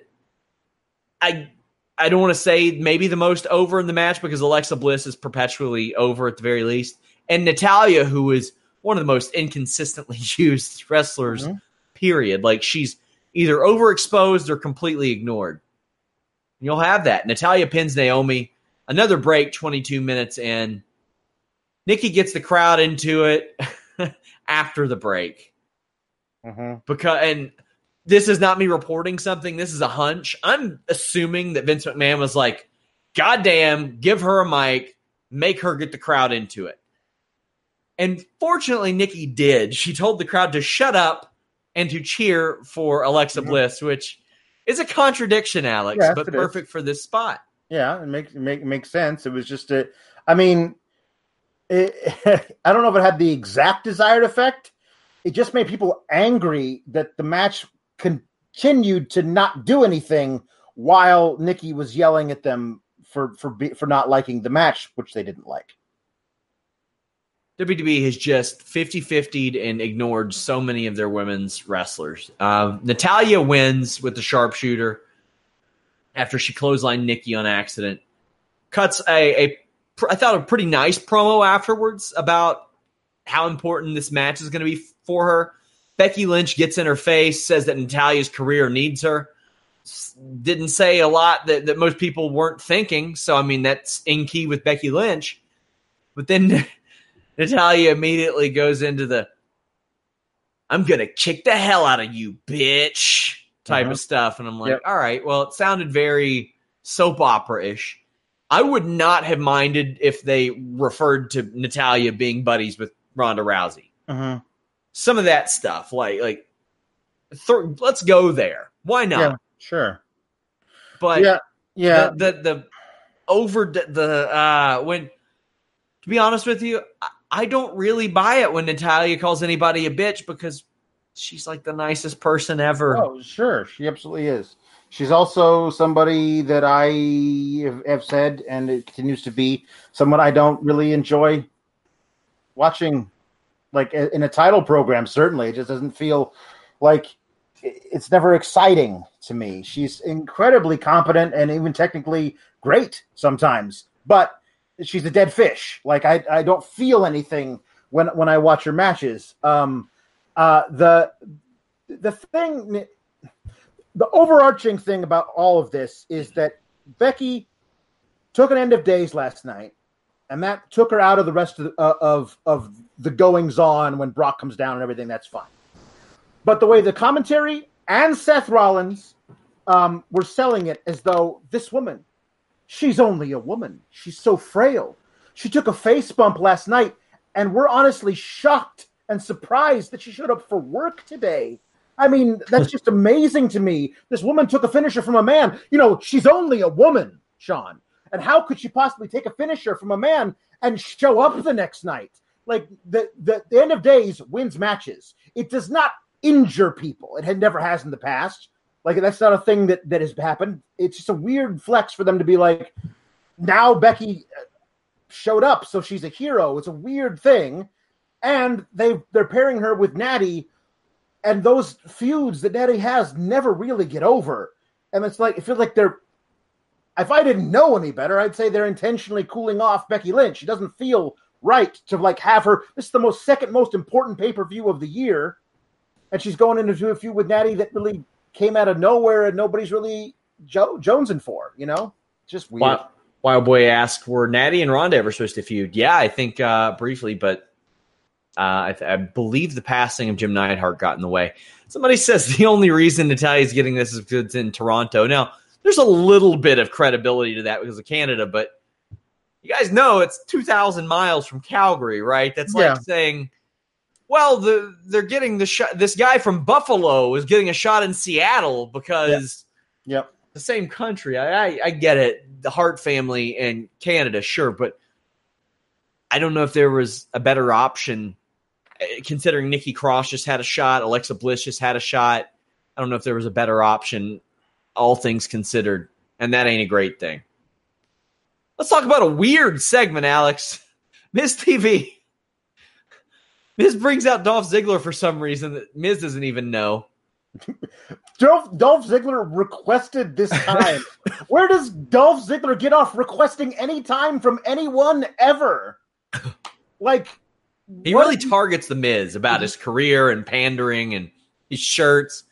I I don't want to say maybe the most over in the match because Alexa Bliss is perpetually over at the very least. And Natalya, who is one of the most inconsistently [LAUGHS] used wrestlers, Mhm. period. Like she's either overexposed or completely ignored. And you'll have that. Natalya pins Naomi. Another break, 22 minutes in. Nikki gets the crowd into it [LAUGHS] after the break Mm-hmm. because and this is not me reporting something this is a hunch i'm assuming that vince mcmahon was like god damn give her a mic make her get the crowd into it and fortunately nikki did she told the crowd to shut up and to cheer for alexa Mhm. bliss which is a contradiction alex Yes, but it is. perfect for this spot Yeah, it makes make makes sense. It was just a. I mean, it, [LAUGHS] I don't know if it had the exact desired effect. It just made people angry that the match continued to not do anything while Nikki was yelling at them for for be, for not liking the match, which they didn't like. WWE has just 50 50'd and ignored so many of their women's wrestlers. Um, Natalya wins with the sharpshooter after she clotheslined Nikki on accident. Cuts a, a I thought a pretty nice promo afterwards about how important this match is going to be for her. Becky Lynch gets in her face, says that Natalya's career needs her. Didn't say a lot that, that most people weren't thinking. So, I mean, that's in key with Becky Lynch. But then [LAUGHS] Natalya immediately goes into the I'm gonna kick the hell out of you, bitch type Mhm. of stuff. And I'm like, Yep. all right, well, it sounded very soap opera ish. I would not have minded if they referred to Natalya being buddies with Ronda Rousey. Mm-hmm. Some of that stuff, like like th- let's go there. Why not? Yeah, sure. But yeah, yeah. the the, the over the, the uh when to be honest with you I, I don't really buy it when natalya calls anybody a bitch because she's like the nicest person ever Oh, sure. She absolutely is. She's also somebody that I have, said, and it continues to be someone I don't really enjoy watching, like in a title program. Certainly, it just doesn't feel like it's never exciting to me. She's incredibly competent and even technically great sometimes, but she's a dead fish. Like I, I don't feel anything when when I watch her matches. Um, uh, the the thing the overarching thing about all of this is that Becky took an end of days last night, and that took her out of the rest of the, uh, of of the goings on when Brock comes down and everything. That's fine. But the way the commentary and Seth Rollins um, were selling it as though this woman, she's only a woman. She's so frail. She took a face bump last night, and we're honestly shocked and surprised that she showed up for work today. I mean, that's just [LAUGHS] amazing to me. This woman took a finisher from a man. You know, she's only a woman, Sean. And how could she possibly take a finisher from a man and show up the next night? Like the the, the end of days wins matches. It does not injure people. It had never has in the past. Like that's not a thing that that has happened. It's just a weird flex for them to be like, now Becky showed up, so she's a hero. It's a weird thing, and they they're pairing her with Natty, and those feuds that Natty has never really get over. And it's like it feels like they're. If I didn't know any better, I'd say they're intentionally cooling off Becky Lynch. She doesn't feel right to like have her. This is the most second most important pay per view of the year, and she's going into a feud with Natty that really came out of nowhere and nobody's really jo- jonesing for. You know, just weird. Wild, Wild Boy asked, "Were Natty and Ronda ever supposed to feud?" Yeah, I think uh, briefly, but uh, I, th- I believe the passing of Jim Neidhart got in the way. Somebody says the only reason Natalya's getting this is because it's in Toronto. Now, there's a little bit of credibility to that because of Canada, but you guys know it's 2,000 miles from Calgary, right? That's like Yeah. saying, well, the they're getting the shot. This guy from Buffalo is getting a shot in Seattle because Yep. the same country. I, I I get it. The Hart family and Canada, sure, but I don't know if there was a better option. Uh, Considering Nikki Cross just had a shot, Alexa Bliss just had a shot. I don't know if there was a better option, all things considered, and that ain't a great thing. Let's talk about a weird segment, Alex. [LAUGHS] Miz TV. Miz brings out Dolph Ziggler for some reason that Miz doesn't even know. [LAUGHS] Dolph, Dolph Ziggler requested this time. [LAUGHS] Where does Dolph Ziggler get off requesting any time from anyone ever? [SIGHS] Like, He really targets the Miz about mhm. his career and pandering and his shirts.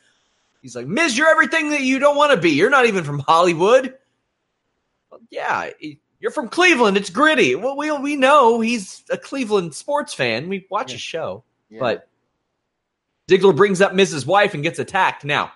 He's like, Miz, you're everything that you don't want to be. You're not even from Hollywood. Well, yeah, he- you're from Cleveland. It's gritty. Well, we we know he's a Cleveland sports fan. We watch his show, Yeah. but Ziggler brings up Miz's wife and gets attacked. Now,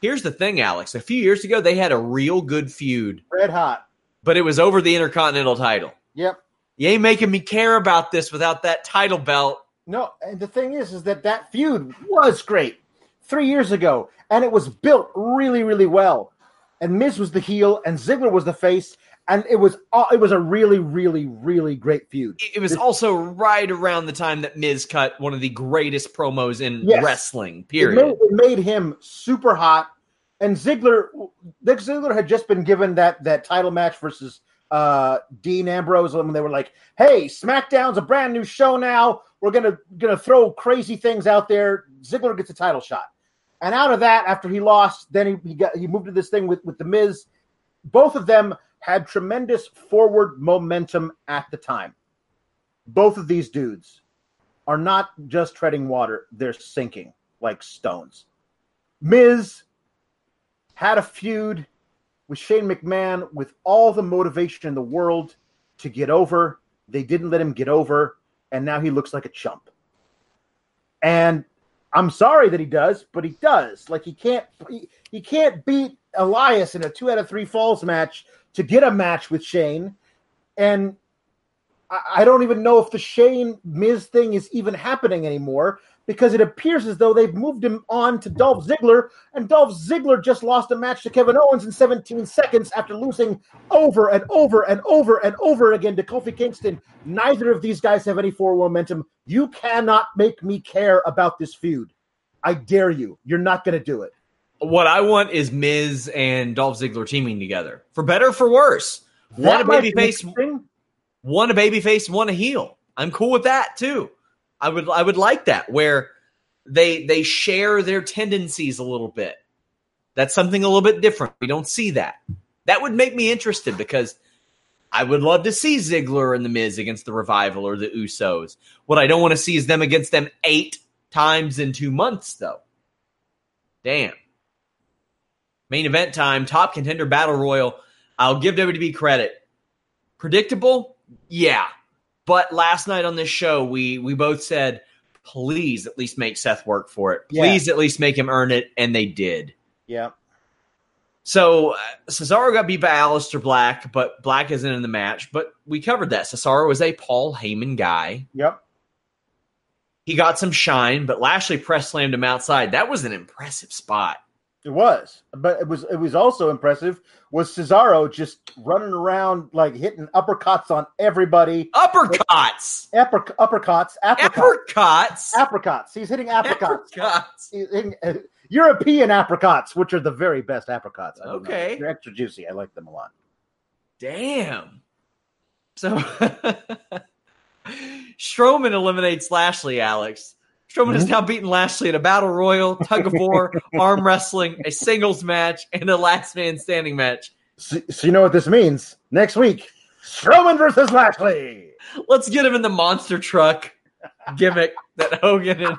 here's the thing, Alex. A few years ago, they had a real good feud, red hot. but it was over the Intercontinental title. Yep. You ain't making me care about this without that title belt. No, and the thing is, is that that feud was great three years ago, and it was built really, really well. And Miz was the heel, and Ziggler was the face, and it was uh, it was a really, really, really great feud. It- It was also right around the time that Miz cut one of the greatest promos in Yes. wrestling. It Period. made, it made him super hot, and Ziggler, Dick Ziggler had just been given that that title match versus uh, Dean Ambrose when they were like, "Hey, SmackDown's a brand new show now. We're gonna gonna throw crazy things out there." Ziggler gets a title shot, and out of that, after he lost, then he, he got he moved to this thing with with the Miz. Both of them had tremendous forward momentum at the time. Both of these dudes are not just treading water; they're sinking like stones. Miz had a feud with Shane McMahon with all the motivation in the world to get over. They didn't let him get over, and now he looks like a chump. And I'm sorry that he does, but he does. Like he can't he, he can't beat Elias in a two out of three falls match to get a match with Shane. And I, don't even know if the Shane Miz thing is even happening anymore because it appears as though they've moved him on to Dolph Ziggler, and Dolph Ziggler just lost a match to Kevin Owens in 17 seconds after losing over and over and over and over again to Kofi Kingston. Neither of these guys have any forward momentum. You cannot make me care about this feud. I dare you. You're not going to do it. What I want is Miz and Dolph Ziggler teaming together for better or for worse. One a That might be babyface, one a babyface, one a heel. I'm cool with that too. I would I would like that where they they share their tendencies a little bit. That's something a little bit different. We don't see that. That would make me interested because I would love to see Ziggler and the Miz against the Revival or the Usos. What I don't want to see is them against them eight times in two months, though. Damn. Main event time, top contender battle royal. I'll give WWE credit. Predictable? Yeah. But last night on this show, we we both said, please at least make Seth work for it. Yeah. Please at least make him earn it, and they did. Yeah. So uh, Cesaro got beat by Aleister Black, but Black isn't in the match. But we covered that. Cesaro was a Paul Heyman guy. Yep. He got some shine, but Lashley press slammed him outside. That was an impressive spot. It was, but it was it was also impressive. Was Cesaro just running around like hitting uppercuts on everybody? Uppercuts. Upper, uppercuts, apricots, Uppercuts. apricots. He's hitting apricots. Apricots. He's hitting, uh, European apricots, which are the very best apricots. I don't know. Okay. they're extra juicy. I like them a lot. Damn. So [LAUGHS] Strowman eliminates Lashley, Alex. Strowman has hmm? now beaten Lashley in a battle royal, tug of war, [LAUGHS] arm wrestling, a singles match, and a last man standing match. So, so you know what this means? Next week, Strowman versus Lashley. Let's get him in the monster truck gimmick that Hogan and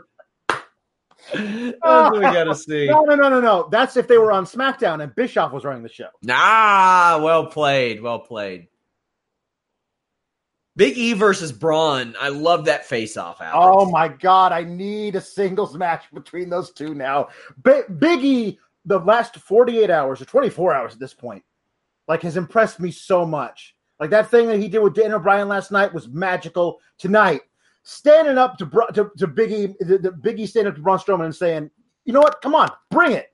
[LAUGHS] that's we gotta see. No, no, no, no, no. That's if they were on SmackDown and Bischoff was running the show. Nah, well played, well played. Big E versus Braun. I love that face off. Oh my god, I need a singles match between those two now. Bi- Big E, the last 48 hours or 24 hours at this point, like has impressed me so much. Like that thing that he did with Dan O'Brien last night was magical. Tonight, standing up to to, to Big E, the, the Big E standing up to Braun Strowman and saying, "You know what? Come on, bring it,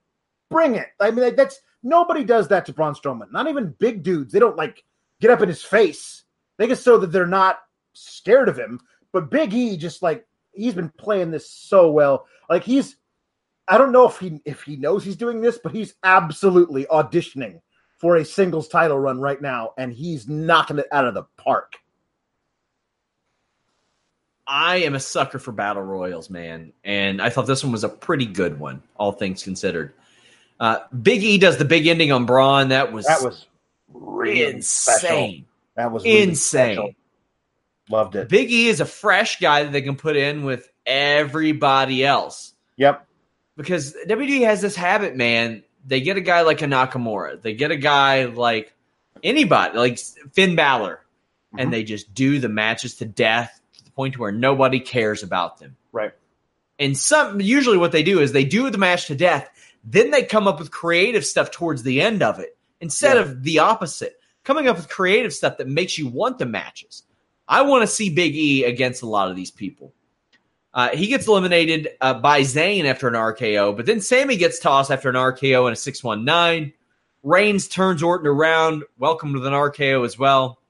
bring it." I mean, that's nobody does that to Braun Strowman. Not even big dudes. They don't like get up in his face. They can show that they're not scared of him. But Big E just like he's been playing this so well. Like he's I don't know if he if he knows he's doing this, but he's absolutely auditioning for a singles title run right now, and he's knocking it out of the park. I am a sucker for battle royals, man, and I thought this one was a pretty good one, all things considered. Uh, Big E does the big ending on Braun. That was That was really insane. special. That was really Insane. special. Loved it. Big E is a fresh guy that they can put in with everybody else. Yep. because WWE has this habit, man. They get a guy like a Nakamura, they get a guy like anybody, like Finn Balor, Mhm. and they just do the matches to death to the point where nobody cares about them. Right. And some usually what they do is they do the match to death, then they come up with creative stuff towards the end of it instead Yeah. of the opposite, coming up with creative stuff that makes you want the matches. I want to see Big E against a lot of these people. Uh, he gets eliminated uh, by Zayn after an RKO, but then Sammy gets tossed after an RKO and a 619. Reigns turns Orton around, welcomed with an RKO as well.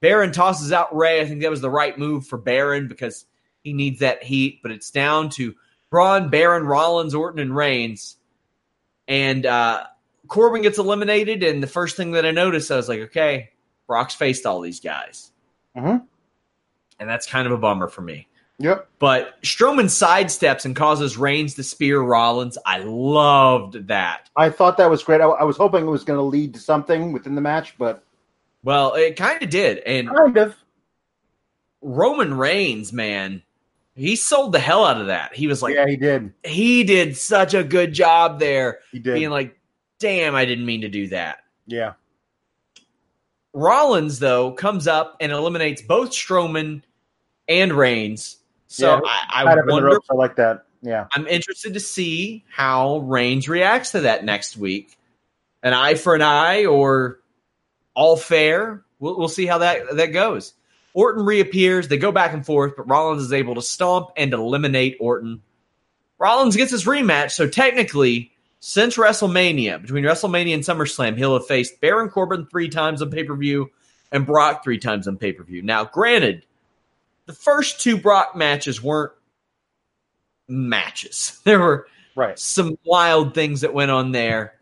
Baron tosses out Ray. I think that was the right move for Baron because he needs that heat, but it's down to Braun, Baron, Rollins, Orton, and Reigns. And uh, Corbin gets eliminated, and the first thing that I noticed, I was like, okay, Brock's faced all these guys. Mhm. And that's kind of a bummer for me. Yep. But Strowman sidesteps and causes Reigns to spear Rollins. I loved that. I thought that was great. I, I was hoping it was going to lead to something within the match, but Well, it kind of did. And kind of. Roman Reigns, man, he sold the hell out of that. He was like, yeah, he did. he did such a good job there, He did. being like, damn, I didn't mean to do that. yeah. Rollins, though, comes up and eliminates both Strowman and Reigns. So Yeah, I, I up in the wonder. I like that. Yeah. I'm interested to see how Reigns reacts to that next week. An eye for an eye or all fair. We'll, we'll see how that, that goes. Orton reappears. They go back and forth, but Rollins is able to stomp and eliminate Orton. Rollins gets his rematch, so technically, since WrestleMania, between WrestleMania and SummerSlam, he'll have faced Baron Corbin three times on pay per view and Brock three times on pay per view. Now, granted, the first two Brock matches weren't matches. [LAUGHS] There were Right. some wild things that went on there.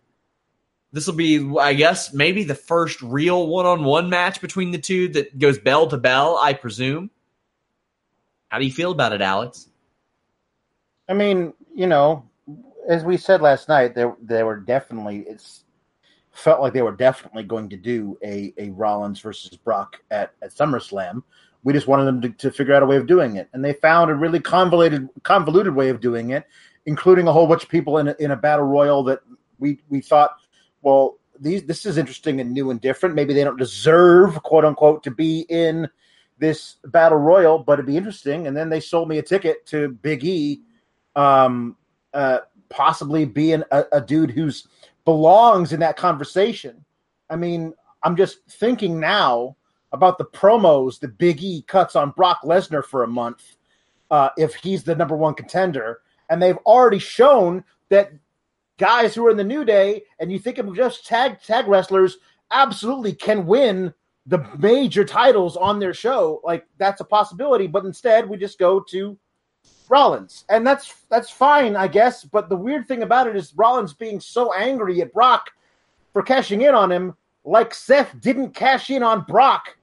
This will be, I guess, maybe the first real one on one match between the two that goes bell to bell, I presume. How do you feel about it, Alex? I mean, you know, as we said last night, there they were definitely it's felt like they were definitely going to do a a Rollins versus Brock at at SummerSlam. We just wanted them to, to figure out a way of doing it, and they found a really convoluted convoluted way of doing it, including a whole bunch of people in a, in a battle royal that we we thought, well, these this is interesting and new and different. Maybe they don't deserve quote unquote to be in this battle royal, but it'd be interesting. And then they sold me a ticket to Big E um, uh, possibly being a, a dude who's belongs in that conversation. I mean, I'm just thinking now about the promos that Big E cuts on Brock Lesnar for a month uh, if he's the number one contender, and they've already shown that guys who are in the New Day and you think of just tag tag wrestlers absolutely can win the major titles on their show. Like that's a possibility, but instead we just go to Rollins, and that's that's fine, I guess. But the weird thing about it is Rollins being so angry at Brock for cashing in on him, like Seth didn't cash in on Brock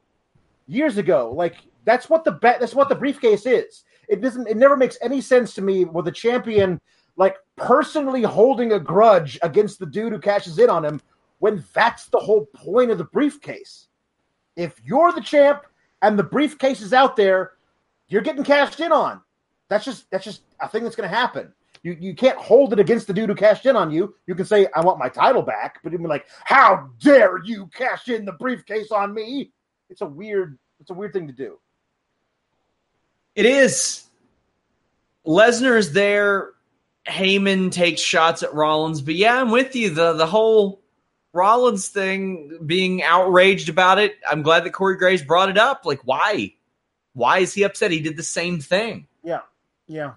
years ago. Like that's what the. That's what the briefcase is. It doesn't. It never makes any sense to me with the champion like personally holding a grudge against the dude who cashes in on him when that's the whole point of the briefcase. If you're the champ and the briefcase is out there, you're getting cashed in on. That's just that's just a thing that's going to happen. You you can't hold it against the dude who cashed in on you. You can say I want my title back, but you'd be like, how dare you cash in the briefcase on me? It's a weird it's a weird thing to do. It is. Lesnar is there. Heyman takes shots at Rollins, but yeah, I'm with you. The the whole Rollins thing, being outraged about it. I'm glad that Corey Graves brought it up. Like, why? Why is he upset? He did the same thing. Yeah. Yeah.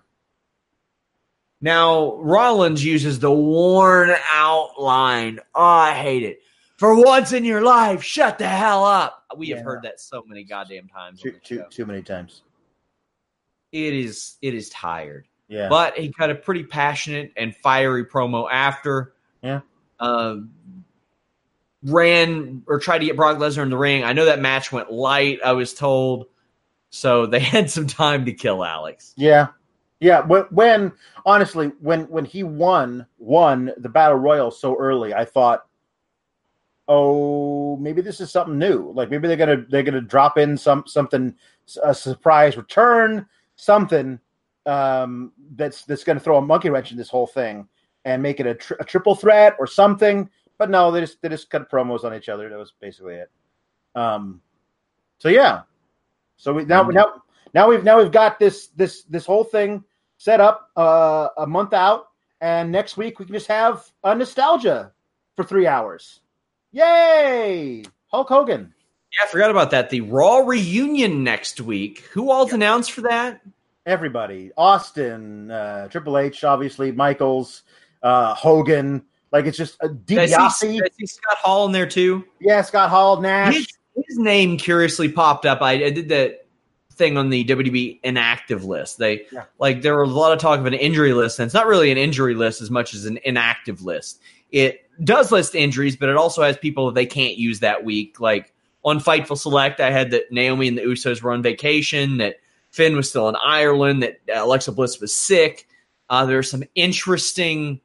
Now, Rollins uses the worn out line. Oh, I hate it. For once in your life, shut the hell up. We have heard that so many goddamn times. Too too too many times. it is it is tired. Yeah. But he cut a pretty passionate and fiery promo after. Yeah. Um, ran or tried to get Brock Lesnar in the ring. I know that match went light, I was told. So they [LAUGHS] had some time to kill Alex. Yeah, yeah. When, when honestly, when when he won won the battle royal so early, I thought, oh, maybe this is something new. Like maybe they're gonna they're gonna drop in some something a surprise return, something um, that's that's gonna throw a monkey wrench in this whole thing and make it a, tri- a triple threat or something. But no, they just they just cut promos on each other. That was basically it. Um, so yeah, so we now now now we've now we've got this this this whole thing set up uh, a month out, and next week we can just have a nostalgia for three hours. Yay! Hulk Hogan. Yeah, I forgot about that. The Raw reunion next week. Who all's announced for that? Everybody, Austin, uh, Triple H, obviously, Michaels, uh, Hogan. Like it's just a Did I, see, I see Scott Hall in there too? Yeah, Scott Hall, Nash. His, his name curiously popped up. I, I did that thing on the WWE inactive list. They Yeah. like there was a lot of talk of an injury list, and it's not really an injury list as much as an inactive list. It does list injuries, but it also has people that they can't use that week. Like on Fightful Select, I had that Naomi and the Usos were on vacation, that Finn was still in Ireland, that Alexa Bliss was sick. Uh, there's some interesting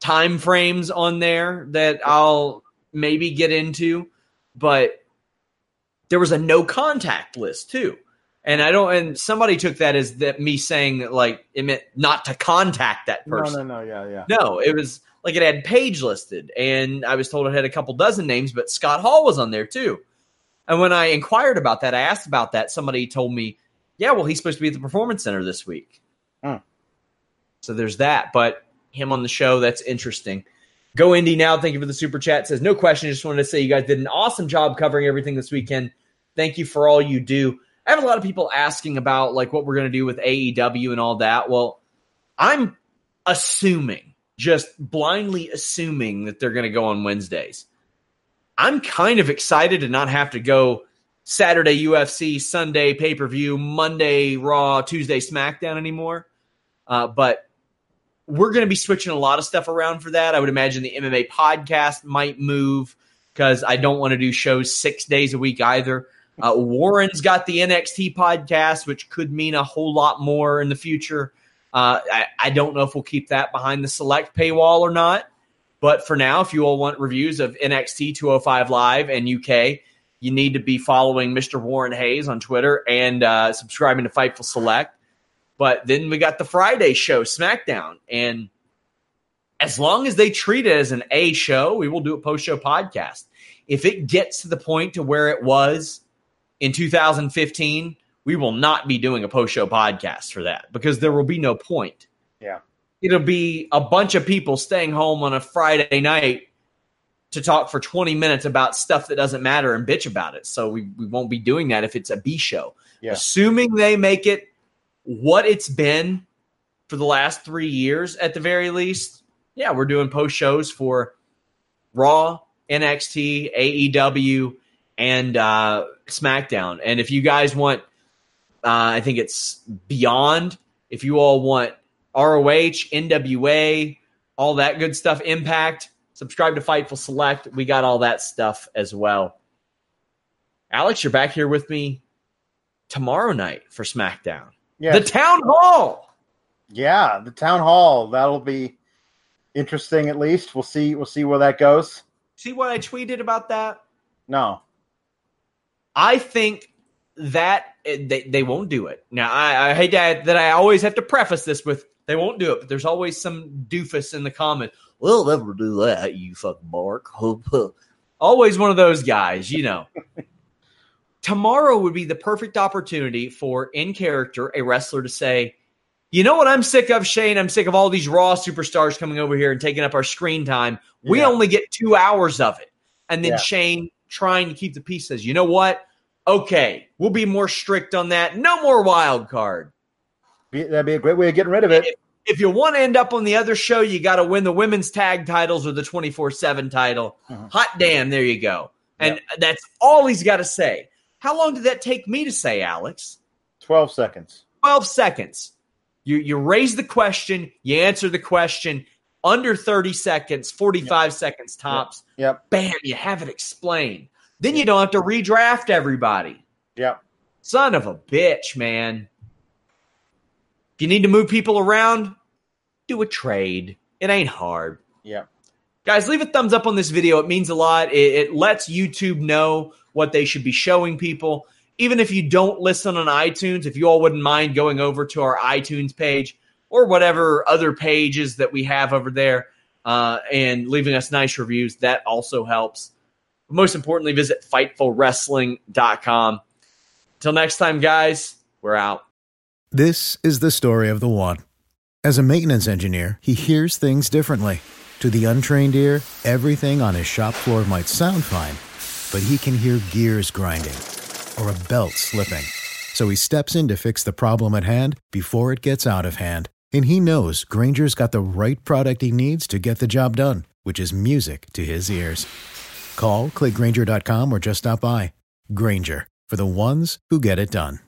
time frames on there that I'll maybe get into, but there was a no contact list too. And I don't and somebody took that as that me saying that like it meant not to contact that person. no, no, no, yeah, yeah. No, it was like it had page listed, and I was told it had a couple dozen names, but Scott Hall was on there too. And when I inquired about that, I asked about that. Somebody told me, "Yeah, well, he's supposed to be at the Performance Center this week." Hmm. So there's that. But him on the show, that's interesting. Go Indy now. Thank you for the super chat. Says no question. Just wanted to say you guys did an awesome job covering everything this weekend. Thank you for all you do. I have a lot of people asking about like what we're going to do with AEW and all that. Well, I'm assuming, just blindly assuming that they're going to go on Wednesdays. I'm kind of excited to not have to go Saturday UFC, Sunday pay per view, Monday Raw, Tuesday SmackDown anymore. Uh, but we're going to be switching a lot of stuff around for that. I would imagine the MMA podcast might move because I don't want to do shows six days a week either. Uh, Warren's got the NXT podcast, which could mean a whole lot more in the future. Uh, I, I don't know if we'll keep that behind the select paywall or not. But for now, if you all want reviews of NXT 205 Live and UK, you need to be following Mr. Warren Hayes on Twitter and uh, subscribing to Fightful Select. But then we got the Friday show, SmackDown. And as long as they treat it as an A show, we will do a post show podcast. If it gets to the point to where it was in 2015, we will not be doing a post show podcast for that because there will be no point. Yeah. It'll be a bunch of people staying home on a Friday night to talk for 20 minutes about stuff that doesn't matter and bitch about it. So we, we won't be doing that if it's a B show. Yeah. Assuming they make it what it's been for the last three years at the very least, yeah, we're doing post shows for Raw, NXT, AEW, and uh, SmackDown. And if you guys want, uh, I think it's Beyond. If you all want ROH, NWA, all that good stuff, Impact, subscribe to Fightful Select. We got all that stuff as well. Alex, you're back here with me tomorrow night for SmackDown. Yeah. The Town Hall. Yeah, the town hall. That'll be interesting at least. We'll see we'll see where that goes. See what I tweeted about that? No. I think that eh, they, they won't do it. Now, I, I hate that, that I always have to preface this with they won't do it, but there's always some doofus in the comment. We'll never do that, you fucking bark. [LAUGHS] always one of those guys, you know. [LAUGHS] Tomorrow would be the perfect opportunity for, in character, a wrestler to say, you know what I'm sick of, Shane? I'm sick of all these Raw superstars coming over here and taking up our screen time. We Yeah. only get two hours of it. And then Yeah. Shane, trying to keep the peace, says, you know what? Okay, we'll be more strict on that. No more wild card. Be, that'd be a great way of getting rid of it. If you want to end up on the other show, you got to win the women's tag titles or the 24 7 title. Mhm. Hot damn, there you go. And that's all he's got to say. How long did that take me to say, Alex? 12 seconds. 12 seconds. You you raise the question, you answer the question under 30 seconds, 45 yep. seconds tops. Yep. Bam, you have it explained. Then you don't have to redraft everybody. Yep. Son of a bitch, man. If you need to move people around, do a trade. It ain't hard. Yeah. Guys, leave a thumbs up on this video. It means a lot. It, it, lets YouTube know what they should be showing people. Even if you don't listen on iTunes, if you all wouldn't mind going over to our iTunes page or whatever other pages that we have over there uh, and leaving us nice reviews, that also helps. But most importantly, visit FightfulWrestling.com. Till next time, guys, we're out. This is the story of the one. As a maintenance engineer, he hears things differently. To the untrained ear, everything on his shop floor might sound fine, but he can hear gears grinding or a belt slipping. So he steps in to fix the problem at hand before it gets out of hand. And he knows Grainger's got the right product he needs to get the job done, which is music to his ears. Call, clickgrainger.com, or just stop by. Grainger, for the ones who get it done.